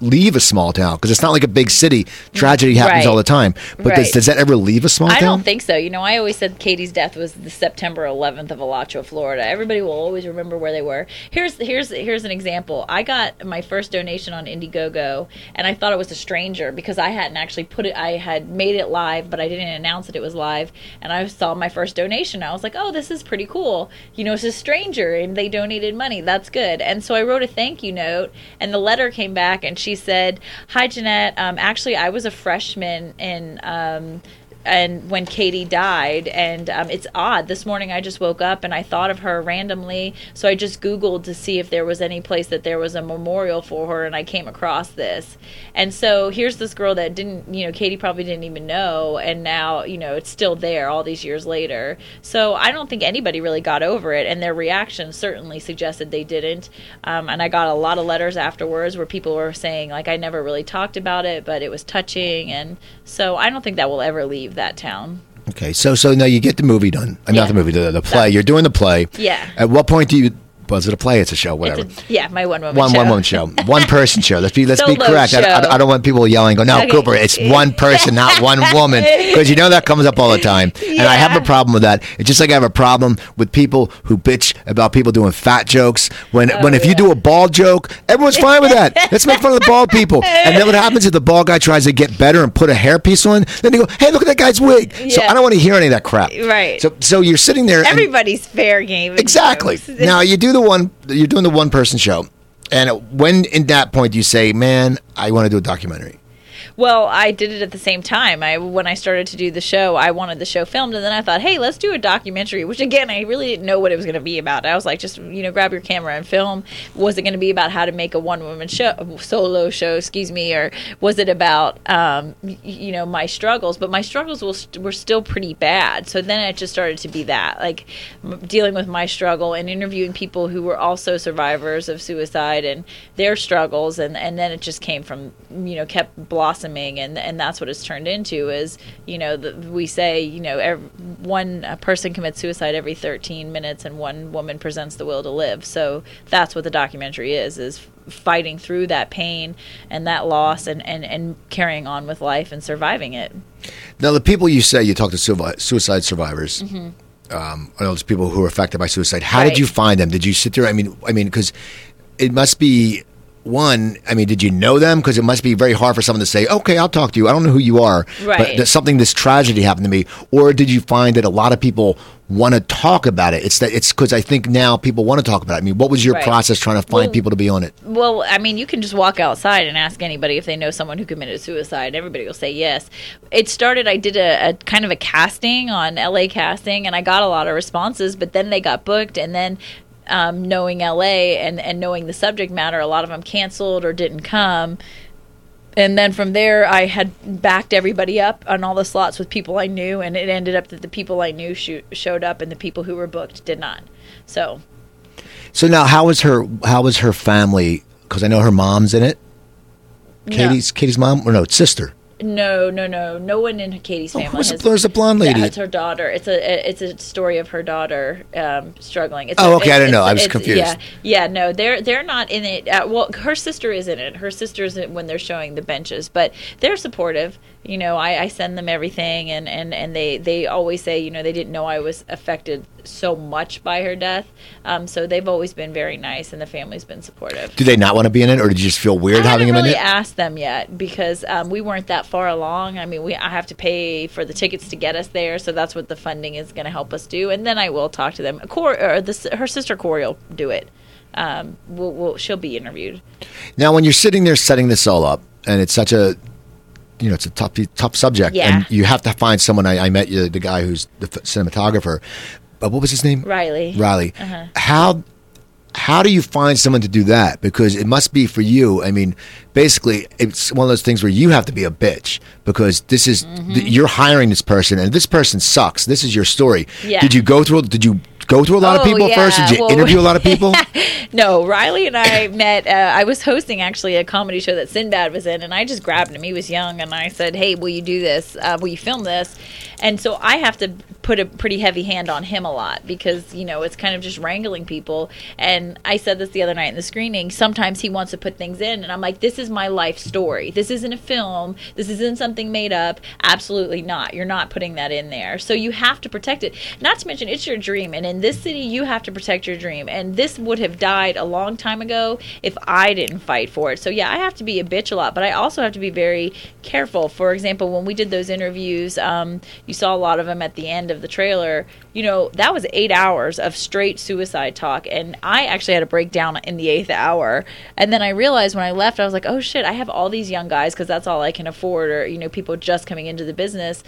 leave a small town because it's not like a big city. Tragedy happens Right. all the time. But does, does that ever leave a small I town? I don't think so. You know, I always said Katie's death was the September 11th of Alachua, Florida. Everybody will always remember where they were. Here's here's here's an example. I got my first donation on Indiegogo, and I thought it was a stranger because I hadn't actually put it. I had made it live, but I didn't announce that it was live. And I saw my first donation. I was like, oh, this is pretty cool. You know, it's a stranger, and they donated money. That's good. And so I wrote a thank you note, and the letter came back, and she said, "Hi, Jeanette. Um, actually, I was a freshman in." Um, and when Katie died, and um, it's odd. This morning I just woke up and I thought of her randomly, so I just Googled to see if there was any place that there was a memorial for her, and I came across this. And so here's this girl that didn't, you know, Katie probably didn't even know, and now you know it's still there all these years later. So I don't think anybody really got over it, and their reaction certainly suggested they didn't. Um, and I got a lot of letters afterwards where people were saying like I never really talked about it, but it was touching, and so I don't think that will ever leave that town. Okay, so so now you get the movie done. Uh, Not Yeah. the movie, the, the play. You're doing the play. Yeah. At what point do you? Was it a play? It's a show. Whatever. A, yeah, my one woman one show. one woman show, one person show. Let's be let's be correct. I, I- I don't want people yelling. Go no, Okay. Cooper. It's one person, not (laughs) one woman, because you know that comes up all the time. And I have a problem with that. It's just like I have a problem with people who bitch about people doing fat jokes. When when if oh, you Oh, do a bald joke, everyone's fine with that. Let's make fun of the bald people. And then what (laughs) happens if the bald guy tries to get better and put a hairpiece on? Then they go, hey, look at that guy's wig. So I don't want to hear any of that crap. Right. So so you're sitting there. and- Everybody's fair game. Exactly. jokes. now you do the one. You're doing the one person show, and when in that point you say, "Man, I want to do a documentary"? Well, I did it at the same time. I when I started to do the show, I wanted the show filmed, and then I thought, hey, let's do a documentary. Which again, I really didn't know what it was going to be about. I was like, just you know, grab your camera and film. Was it going to be about how to make a one woman show, solo show? Excuse me, or was it about um, you know my struggles? But my struggles was, were still pretty bad. So then it just started to be that, like dealing with my struggle and interviewing people who were also survivors of suicide and their struggles, and and then it just came from you know kept blossoming, and and that's what it's turned into. Is you know the, we say you know ev one person commits suicide every 13 minutes, and one woman presents the will to live. So that's what the documentary is: is fighting through that pain and that loss, and and and carrying on with life and surviving it. Now, the people you say you talk to suicide survivors, um, or those people who are affected by suicide. How did Mm-hmm. You find them? Did you sit there? I mean, I mean, because it must be one. I mean, did you know them? Because it must be very hard for someone to say, "Okay, I'll talk to you." I don't know who you are, but Right. that something this tragedy happened to me. Or did you find that a lot of people want to talk about it? It's that it's because I think now people want to talk about it. I mean, what was your Right. process trying to find Well- people to be on it? Well, I mean, you can just walk outside and ask anybody if they know someone who committed suicide. Everybody will say yes. It started. I did a, a kind of a casting on LA Casting, and I got a lot of responses. But then they got booked, and then um, knowing LA and and knowing the subject matter, a lot of them canceled or didn't come. And then from there, I had backed everybody up on all the slots with people I knew, and it ended up that the people I knew sho- showed up, and the people who were booked did not. So So now, how was her? How was her family? Because I know her mom's in it. No. Katie's Katie's mom, or no, Sister. No, no, no. No one in Katie's Oh, family. who's has- there's the blonde lady. That's her daughter. It's a it's a story of her daughter um, struggling. It's Oh, a- okay, I it's- didn't know. I was confused. Yeah, yeah. No, they're they're not in it. Uh, well, her sister is in it. Her sister's when they're showing the benches, but they're supportive. You know, I, I send them everything, and, and, and they they always say, you know, they didn't know I was affected so much by her death. Um, so they've always been very nice, and the family's been supportive. Do they not want to be in it, or did you just feel weird I having him really in it? asked them yet because um, we weren't that far along. I mean, we I have to pay for the tickets to get us there, so that's what the funding is going to help us do. And then I will talk to them. Cor- or the, her sister Corey will do it. Um, we'll, we'll, she'll be interviewed. Now, when you're sitting there setting this all up, and it's such a, you know, it's a tough, tough subject, Yeah. and you have to find someone. I, I met you, the guy who's the f- cinematographer, but what was his name? Riley. Riley. Uh-huh. How how do you find someone to do that? Because it must be for you. I mean, basically, it's one of those things where you have to be a bitch because this is Mm-hmm. th- you're hiring this person, and this person sucks. This is your story. Yeah. Did you go through? Did you go through a lot of Oh, people first? Did you Well, interview a (laughs) lot of people? (laughs) No, Riley and I met. Uh, I was hosting actually a comedy show that Sinbad was in, and I just grabbed him. He was young, and I said, "Hey, will you do this? Uh, will you film this?" And so I have to put a pretty heavy hand on him a lot because you know it's kind of just wrangling people. And I said this the other night in the screening. Sometimes he wants to put things in, and I'm like, this is my life story. This isn't a film. This isn't something made up. Absolutely not. You're not putting that in there. So you have to protect it. Not to mention, it's your dream, and in this city, you have to protect your dream. And this would have died a long time ago if I didn't fight for it. So yeah, I have to be a bitch a lot, but I also have to be very careful. For example, when we did those interviews, um, you saw a lot of them at the end of the trailer, you know, that was eight hours of straight suicide talk. And I actually had a breakdown in the eighth hour. And then I realized when I left, I was like, oh shit, I have all these young guys because that's all I can afford, or, you know, people just coming into the business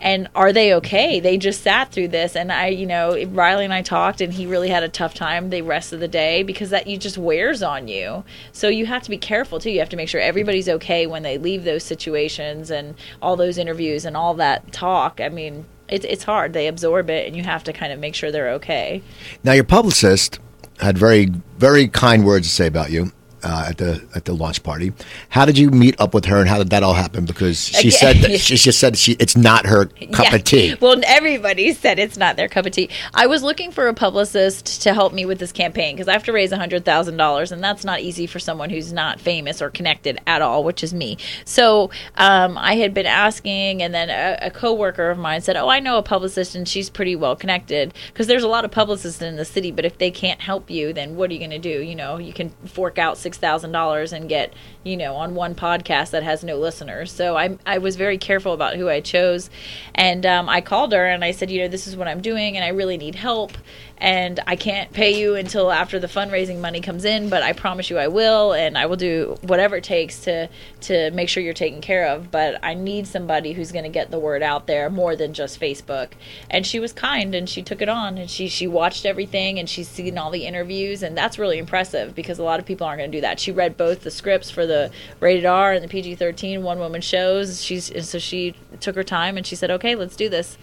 and are they okay? They just sat through this, and I, you know, Riley and I talked, and he really had a tough time the rest of the day because that you just wears on you. So you have to be careful too. You have to make sure everybody's okay when they leave those situations and all those interviews and all that talk. I mean, it's it's hard. They absorb it, and you have to kind of make sure they're okay. Now, your publicist had very very kind words to say about you uh, at the at the launch party. How did you meet up with her, and how did that all happen? Because she said that, (laughs) she just said she it's not her cup yeah. of tea. Well, everybody said it's not their cup of tea. I was looking for a publicist to help me with this campaign because I have to raise hundred thousand dollars, and that's not easy for someone who's not famous or connected at all, which is me. So um, I had been asking, and then a, a coworker of mine said, "Oh, I know a publicist, and she's pretty well connected." Because there's a lot of publicists in the city, but if they can't help you, then what are you going to do? You know, you can fork out six $6,000 and get, you know, on one podcast that has no listeners. So I, I was very careful about who I chose. And um, I called her and I said, you know, this is what I'm doing and I really need help and I can't pay you until after the fundraising money comes in, but I promise you I will, and I will do whatever it takes to to make sure you're taken care of. But I need somebody who's going to get the word out there more than just Facebook. And she was kind, and she took it on, and she she watched everything, and she's seen all the interviews, and that's really impressive because a lot of people aren't going to do that. She read both the scripts for the rated R and the PG-13 one woman shows. She's and so she took her time, and she said, "Okay, let's do this."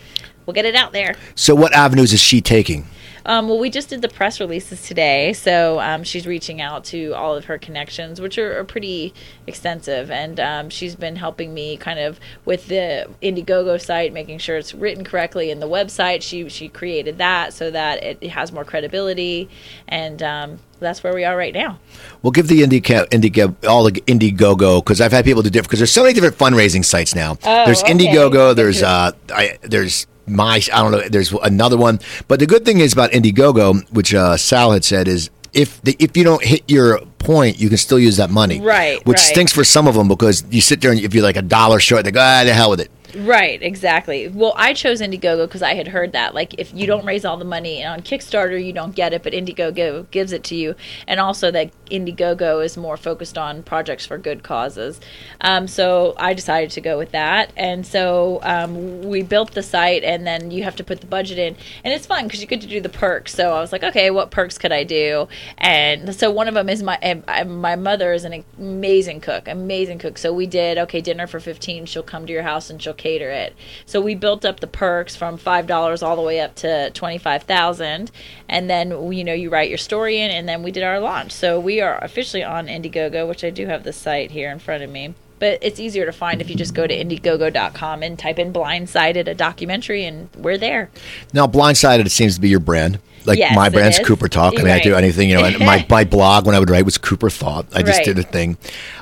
We'll get it out there. So, what avenues is she taking? Um, well, we just did the press releases today, so um, she's reaching out to all of her connections, which are, are pretty extensive, and um, she's been helping me kind of with the Indiegogo site, making sure it's written correctly in the website. She she created that so that it, has more credibility, and um, that's where we are right now. We'll give the Indie Indiegogo all the Indiegogo because I've had people do different because there's so many different fundraising sites now. Oh, there's okay. Indiegogo. There's uh, I, there's my I don't know. There's another one, but the good thing is about Indiegogo, which uh, Sal had said, is if the, if you don't hit your point, you can still use that money. Right. Which right. stinks for some of them because you sit there and if you're like a dollar short, they go, ah, the hell with it. Right, exactly. Well, I chose Indiegogo because I had heard that. Like, if you don't raise all the money on Kickstarter, you don't get it, but Indiegogo gives it to you. And also that Indiegogo is more focused on projects for good causes. Um, so I decided to go with that. And so um, we built the site, and then you have to put the budget in. And it's fun because you get to do the perks. So I was like, okay, what perks could I do? And so one of them is my my mother is an amazing cook, amazing cook. So we did, okay, dinner for 15. She'll come to your house and she'll cater it. So we built up the perks from five dollars all the way up to twenty five thousand, and then you know you write your story in, and then we did our launch. So we are officially on Indiegogo, which I do have the site here in front of me but it's easier to find if you just go to indiegogo.com and type in blindsided a documentary and we're there now blindsided it seems to be your brand like yes, my brand's cooper talk i mean right. i do anything you know my, (laughs) my blog when i would write was cooper thought i just right. did a thing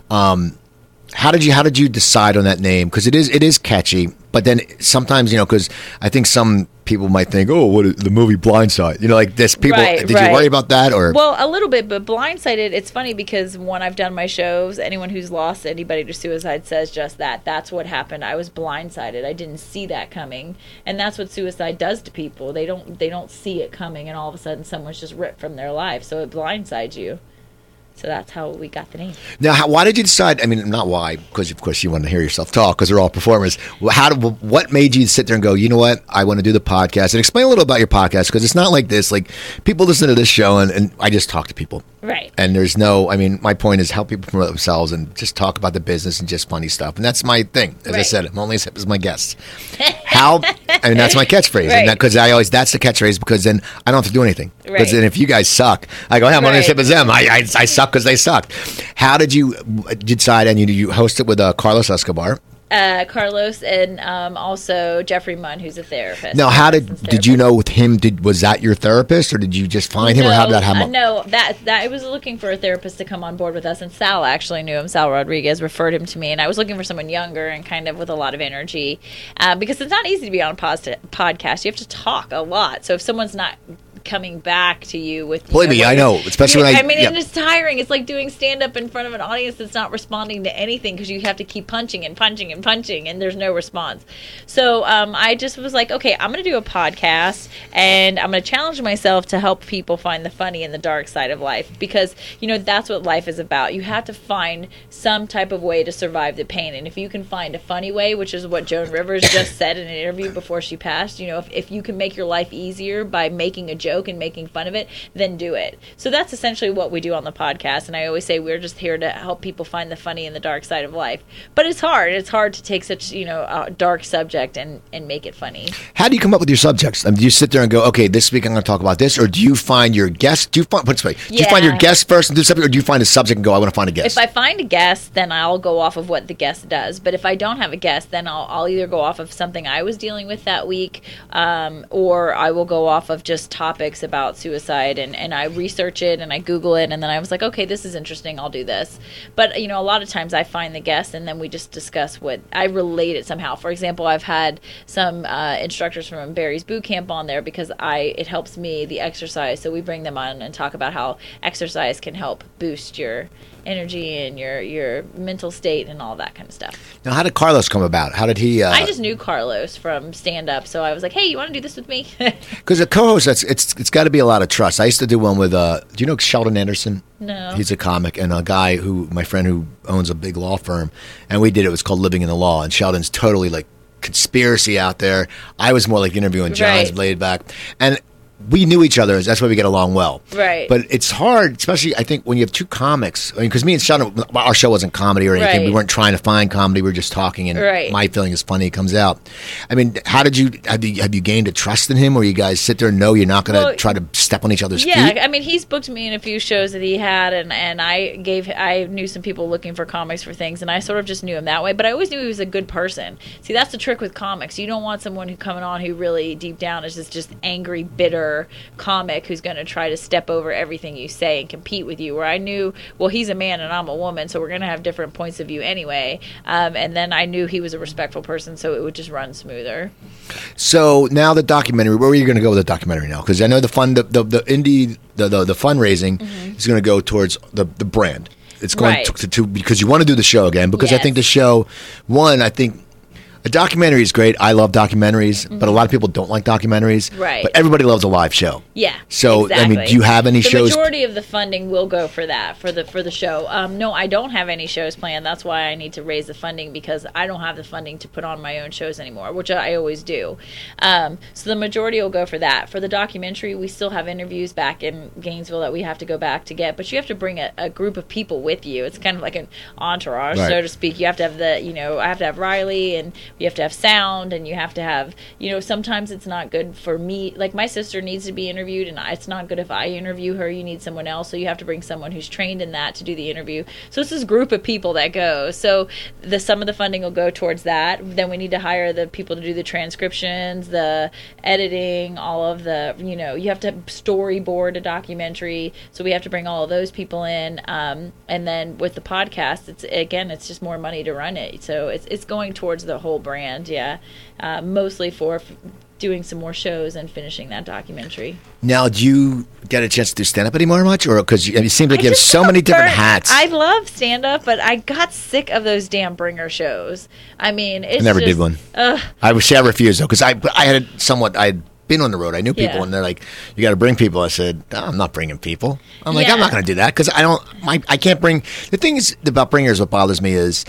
um, how did you how did you decide on that name? Because it is it is catchy, but then sometimes you know because I think some people might think, oh, what the movie Blindside? You know, like this. People, right, did right. you worry about that or? Well, a little bit, but Blindsided. It's funny because when I've done my shows, anyone who's lost anybody to suicide says just that. That's what happened. I was blindsided. I didn't see that coming, and that's what suicide does to people. They don't they don't see it coming, and all of a sudden someone's just ripped from their life. So it blindsides you. So that's how we got the name. Now, how, why did you decide? I mean, not why, because of course you want to hear yourself talk, because they're all performers. How did, what made you sit there and go, you know what, I want to do the podcast, and explain a little about your podcast, because it's not like this. Like people listen to this show, and, and I just talk to people, right? And there's no, I mean, my point is help people promote themselves and just talk about the business and just funny stuff, and that's my thing. As right. I said, I'm only as hip as my guests. (laughs) how? I mean, that's my catchphrase, right. because I always that's the catchphrase because then I don't have to do anything. Because right. then if you guys suck, I go, hey, I'm only as hip as them. I, I, I suck because they sucked. How did you decide? And you, you host it with uh, Carlos Escobar. Uh, Carlos and um, also Jeffrey Munn, who's a therapist. Now, how did did you know with him? Did was that your therapist, or did you just find him, or how did that uh, happen? no, that that I was looking for a therapist to come on board with us, and Sal actually knew him. Sal Rodriguez referred him to me, and I was looking for someone younger and kind of with a lot of energy, uh, because it's not easy to be on a podcast. You have to talk a lot. So if someone's not coming back to you with you Believe me, what I know, especially when I- I mean, yeah. it's tiring. It's like doing stand up in front of an audience that's not responding to anything because you have to keep punching and punching and punching, and there's no response. So um, I just was like, okay, I'm going to do a podcast, and I'm going to challenge myself to help people find the funny in the dark side of life because you know that's what life is about. You have to find some type of way to survive the pain, and if you can find a funny way, which is what Joan Rivers (coughs) just said in an interview before she passed, you know, if, if you can make your life easier by making a joke and making fun of it, then do it. So that's essentially what we do on the podcast. And I always say we're just here to help people find the funny in the dark side of life. But it's hard. It's hard to take such you know a dark subject and and make it funny. How do you come up with your subjects? I mean, do you sit there and go, okay, this week I'm going to talk about this, or do you find your guest? Do you find put this way? Do you find your Yeah. guest first and do something, or do you find a subject and go, I want to find a guest? If I find a guest, then I'll go off of what the guest does. But if I don't have a guest, then I'll, I'll either go off of something I was dealing with that week, um, or I will go off of just topics about suicide and, and I research it and I Google it, and then I was like, okay, this is interesting. I'll do this. But you know, a lot of times I find the guest, and then we just discuss what I relate it somehow. For example, I've had some uh, instructors from Barry's boot camp on there because I it helps me the exercise. So we bring them on and talk about how exercise can help boost your energy and your your mental state and all that kind of stuff. now, how did Carlos come about? How did he? Uh, I just knew Carlos from stand up, so I was like, "Hey, you want to do this with me?" (laughs) because a co-host, that's it's it's got to be a lot of trust. I used to do one with. Uh, do you know Sheldon Anderson? No. He's a comic and a guy who my friend who owns a big law firm, and we did it. It was called Living in the Law, and Sheldon's totally like conspiracy out there. I was more like interviewing John's Right. laid back, and we knew each other. That's why we get along well. Right. But it's hard, especially I think when you have two comics. I mean, because me and Sheldon, our show wasn't comedy or anything. We weren't trying to find comedy. We were just talking, and Right. my feeling is funny. It comes out. I mean, how did you have you have you gained a trust in him, where you guys sit there and know you're not going to Well, try to step on each other's yeah, feet? I mean, he's booked me in a few shows that he had, and and I gave I knew some people looking for comics for things, and I sort of just knew him that way. But I always knew he was a good person. See, that's the trick with comics. You don't want someone who coming on who really deep down is just just angry, bitter comic who's going to try to step over everything you say and compete with you. Where I knew, well, he's a man and I'm a woman, so we're going to have different points of view anyway. Um, and then I knew he was a respectful person, so it would just run smoother. So now the documentary. Where are you going to go with the documentary now? Because I know the fund, the the, the indie, the the, the fundraising is going to go towards the the brand. It's going Mm-hmm. Right. to, to, because you want to do the show again. Because I think the show, one, I think. A documentary is great. I love documentaries, but a lot of people don't like documentaries. Mm-hmm. Right. But everybody loves a live show. Yeah. So, I mean, do you have any the shows- The majority of the funding will go for that for the for the show. Um, no, I don't have any shows planned. That's why I need to raise the funding because I don't have the funding to put on my own shows anymore, which I always do. Um, so the majority will go for that. For the documentary, we still have interviews back in Gainesville that we have to go back to get, but you have to bring a, a group of people with you. It's kind of like an entourage, Right. so to speak. You have to have the you know I have to have Riley and you have to have sound and you have to have you know sometimes it's not good for me. Like my sister needs to be interviewed and it's not good if I interview her. You need someone else. So you have to bring someone who's trained in that to do the interview. So it's this group of people that go. So the some of the funding will go towards that. Then we need to hire the people to do the transcriptions the editing all of the you know you have to storyboard a documentary. So we have to bring all of those people in. Um, and then with the podcast it's again it's just more money to run it. So it's, it's going towards the whole brand yeah uh, mostly for f- doing some more shows and finishing that documentary Now, do you get a chance to do stand up anymore much? Or because you, it seems like I you have so many different hats. I love stand up, but I got sick of those damn bringer shows. I mean, it's I never did one. Ugh. I would say I refused though because I I had somewhat I had been on the road. I knew people, Yeah. and they're like, "You got to bring people." I said, "No, "I'm not bringing people." I'm like, Yeah. "I'm not going to do that because I don't. My I can't bring." The thing is about bringers. What bothers me is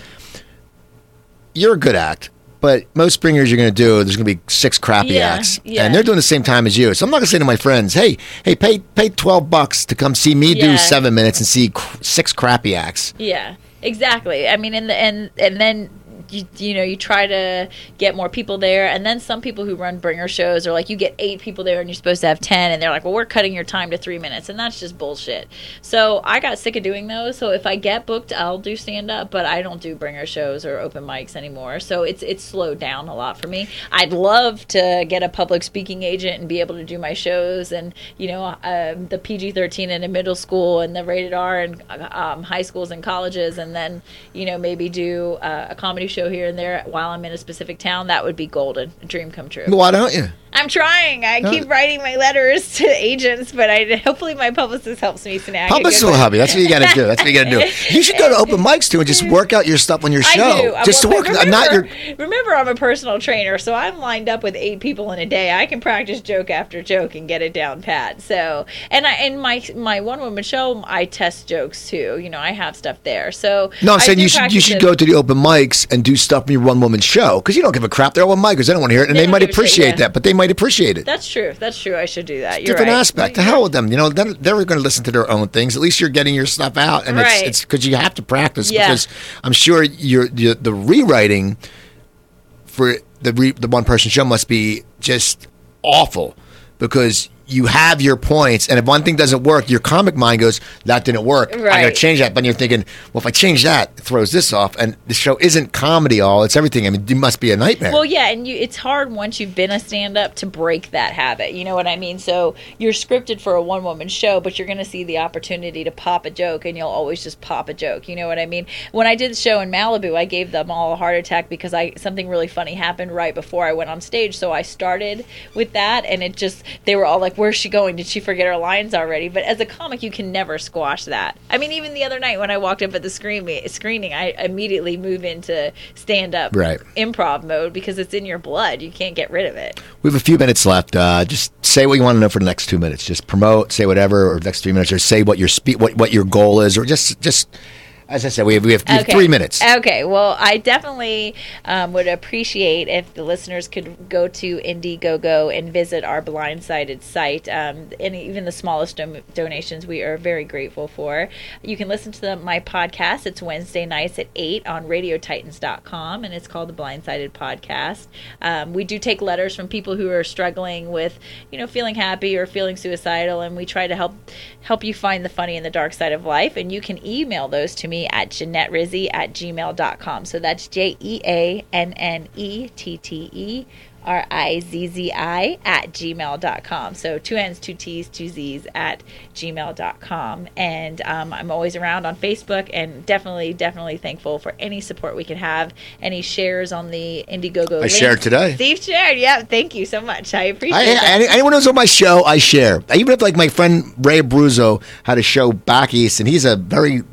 you're a good act. But most bringers you're going to do, there's going to be six crappy Yeah, acts, yeah. and they're doing the same time as you. So I'm not going to say to my friends, "Hey, hey, pay pay twelve bucks to come see me do seven minutes and see cr- six crappy acts." Yeah, exactly. I mean, and the, and and then you, you know you try to get more people there. And then some people who run bringer shows are like you get eight people there and you're supposed to have 10 and they're like well we're cutting your time to three minutes and that's just bullshit. So i got sick of doing those. So if i get booked i'll do stand up but i don't do bringer shows or open mics anymore. So it's it's slowed down a lot for me. I'd love to get a public speaking agent and be able to do my shows and you know um, the pg-13 in a middle school and the rated r and um, high schools and colleges and then you know maybe do uh, a comedy show here and there while i'm in a specific town that would be golden a dream come true Why don't you? I'm trying i keep writing my letters to agents but i hopefully my publicist helps me snag Publicist will one. help you. That's what you got to do. That's what you got to do. (laughs) You should go to open mics too and just work out your stuff on your show. I do. Just to work, Remember, not your. remember, I'm a personal trainer, so I'm lined up with eight people in a day. I can practice joke after joke and get it down pat. So, and I in my my one woman show, I test jokes too. You know, I have stuff there. So No, I'm I saying you should you should it. go to the open mics and do stuff in your one woman show because you don't give a crap. They're open micers. They don't want to hear it, and They they, might give a shit, appreciate yeah. that. But they might appreciate it. That's true. That's true. I should do that. You're different right. aspect. To hell with them. You know, then they're going to listen to their own things. At least you're getting your stuff out, and Right. it's it's because you have to practice. Yeah. Because I'm sure you're, you the rewriting for the re, the one person show must be just awful because you have your points, and if one thing doesn't work, your comic mind goes, "That didn't work. I got to change that." But you're thinking, "Well, if I change that, it throws this off." And the show isn't comedy all; it's everything. I mean, it must be a nightmare. Well, yeah, and you, it's hard once you've been a stand up to break that habit. You know what I mean? So you're scripted for a one woman show, but you're going to see the opportunity to pop a joke, and you'll always just pop a joke. You know what I mean? When I did the show in Malibu, I gave them all a heart attack because I something really funny happened right before I went on stage. So I started with that, and it just they were all like, "Where's she going? Did she forget her lines already?" But as a comic, you can never squash that. I mean, even the other night when I walked up at the screen, screening, I immediately move into stand up Right. improv mode because it's in your blood. You can't get rid of it. We have a few minutes left. Uh, just say what you want to know for the next two minutes. Just promote, say whatever, or the next three minutes, or say what your spe- what what your goal is, or just just as I said, we have we have, we have three minutes. Okay. Well, I definitely um, would appreciate if the listeners could go to Indiegogo and visit our blindsided site. Um, and even the smallest dom- donations, we are very grateful for. You can listen to the, my podcast. It's Wednesday nights at 8 on radiotitans.com, and it's called the Blindsided Podcast. Um, we do take letters from people who are struggling with, you know, feeling happy or feeling suicidal, and we try to help help you find the funny in the dark side of life. And you can email those to me at Jeanette Rizzi at gmail.com. So that's J E A N N E T T E R I Z Z I at gmail.com. So two N's, two T's, two Z's at gmail.com. And um, I'm always around on Facebook and definitely, definitely thankful for any support we can have, any shares on the Indiegogo. I link. shared today. Steve shared. Yeah, thank you so much. I appreciate I, that. anyone who's on my show, I share. Even if like my friend Ray Abruzzo had a show back east, and he's a very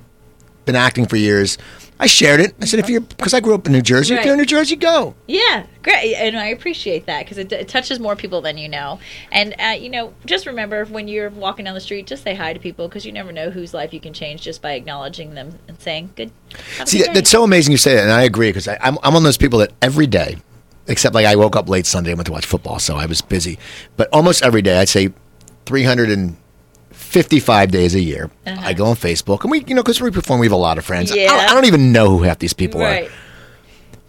been acting for years. I shared it. I said, if you're because I grew up in New Jersey, if you're in New Jersey, go. Yeah, great, and I appreciate that because it, it touches more people than you know. And uh, you know, just remember when you're walking down the street, just say hi to people because you never know whose life you can change just by acknowledging them and saying good. See, good day." that's so amazing you say that, and I agree because I'm I'm one of those people that every day, except like I woke up late Sunday, and went to watch football, so I was busy. But almost every day, I'd say 355 days a year, I uh-huh. go on Facebook, and we, you know, because we perform, we have a lot of friends. I, Yeah. don't, I don't even know who half these people are. right.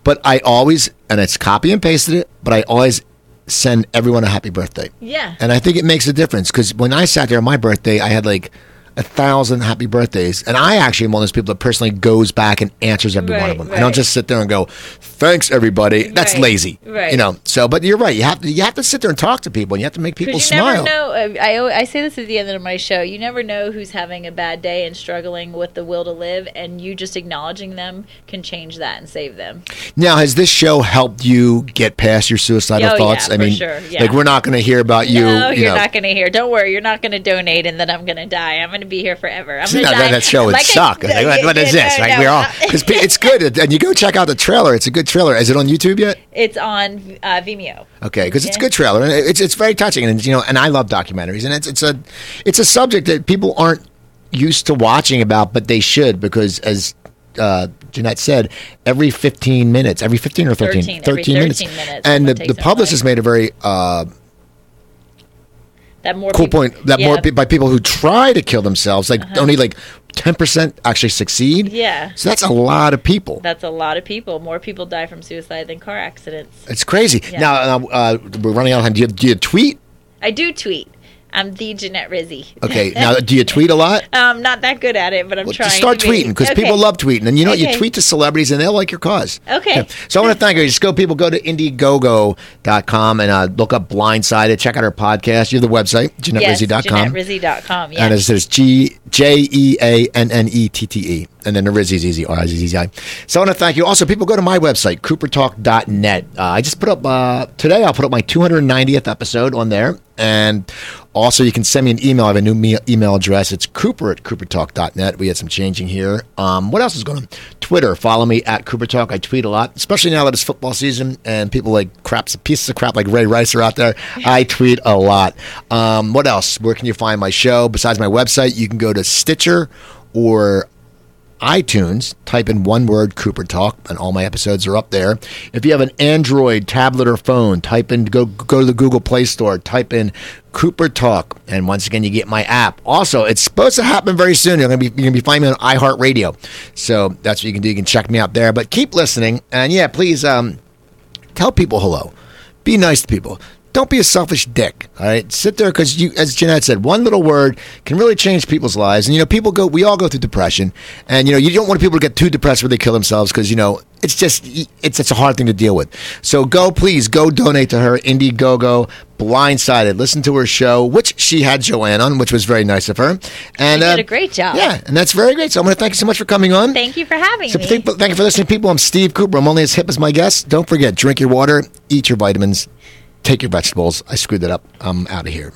But I always, and it's copy and pasted it, but I always send everyone a happy birthday. Yeah. And I think it makes a difference because when I sat there on my birthday, I had like a thousand happy birthdays. And I actually am one of those people that personally goes back and answers every one of them. I right. don't just sit there and go, thanks everybody. That's Right, lazy. right. You know, so, but you're right. You have to, you have to sit there and talk to people and you have to make people you smile. never know. uh, I, I say this at the end of my show. You never know who's having a bad day and struggling with the will to live, and you just acknowledging them can change that and save them. Now, has this show helped you get past your suicidal Oh, yeah, thoughts? I for mean, sure, yeah. like we're not going to hear about you. no, you you're know, not going to hear. Don't worry, you're not going to donate, and then I'm going to die. I'm going to be here forever. I'm (laughs) to now, die. that show (laughs) would (laughs) Like suck. Like, what- what is No, this? no, Like we're all because it's good, and you go check out the trailer. It's a good trailer. Is it on YouTube yet? It's on uh, Vimeo. Okay, because it's a good trailer, and it's it's very touching, and you know, and I love documentaries, and it's it's a it's a subject that people aren't used to watching about, but they should because as. Uh, Jeanette said every 15 minutes, every 15 or 13, 13, every 13 minutes. minutes, And the, the publicist made a very uh, That more cool people- point that yeah. more by people who try to kill themselves, like Uh-huh. only like 10% actually succeed. Yeah. So that's a lot of people. That's a lot of people. More people die from suicide than car accidents. It's crazy. Yeah. Now, uh, uh, we're running out of time. Do you, do you tweet? I do tweet. I'm the Jeanette Rizzi. Okay. (laughs) now, do you tweet a lot? I'm not that good at it, but I'm Well, trying. start tweeting because Okay. people love tweeting. And you know what? You tweet to celebrities and they'll like your cause. Okay. So I want to thank you. Just go, people, go to indiegogo.com and uh, look up Blindsided. Check out our podcast. You have the website, Yes, JeanetteRizzi.com. JeanetteRizzi.com. Yeah. And it says G J E A N N E T T E. And then the Rizzi is easy. R I Z Z I. So I want to thank you. Also, people go to my website, coopertalk.net. Uh, I just put up, uh, today I'll put up my 290th episode on there. And also, you can send me an email. I have a new me- email address. It's cooper at coopertalk.net. We had some changing here. Um, what else is going on? Twitter. Follow me at coopertalk. I tweet a lot, especially now that it's football season and people like craps, pieces of crap like Ray Rice are out there. I tweet a lot. Um, what else? Where can you find my show? Besides my website, you can go to Stitcher or iTunes, type in one word Cooper Talk, and all my episodes are up there. If you have an Android tablet or phone, type in go go to the Google Play Store, type in Cooper Talk, and once again you get my app. Also, it's supposed to happen very soon. You're gonna be you're gonna be finding me on iHeartRadio, so that's what you can do. You can check me out there. But keep listening, and yeah, please um, tell people hello. Be nice to people. Don't be a selfish dick. All right, sit there because you, as Jeanette said, one little word can really change people's lives. And you know, people go. We all go through depression, and you know, you don't want people to get too depressed where they kill themselves because you know it's just it's it's a hard thing to deal with. So go, please, go donate to her. Indiegogo, Blindsided. Listen to her show, which she had Joanne on, which was very nice of her. And You did uh, a great job. Yeah, and that's very great. So I'm going to thank you so much for coming on. Thank you for having So me. thank, thank you for listening, people. I'm Steve Cooper. I'm only as hip as my guests. Don't forget, drink your water, eat your vitamins, take your vegetables. I screwed that up. I'm out of here.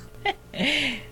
(laughs)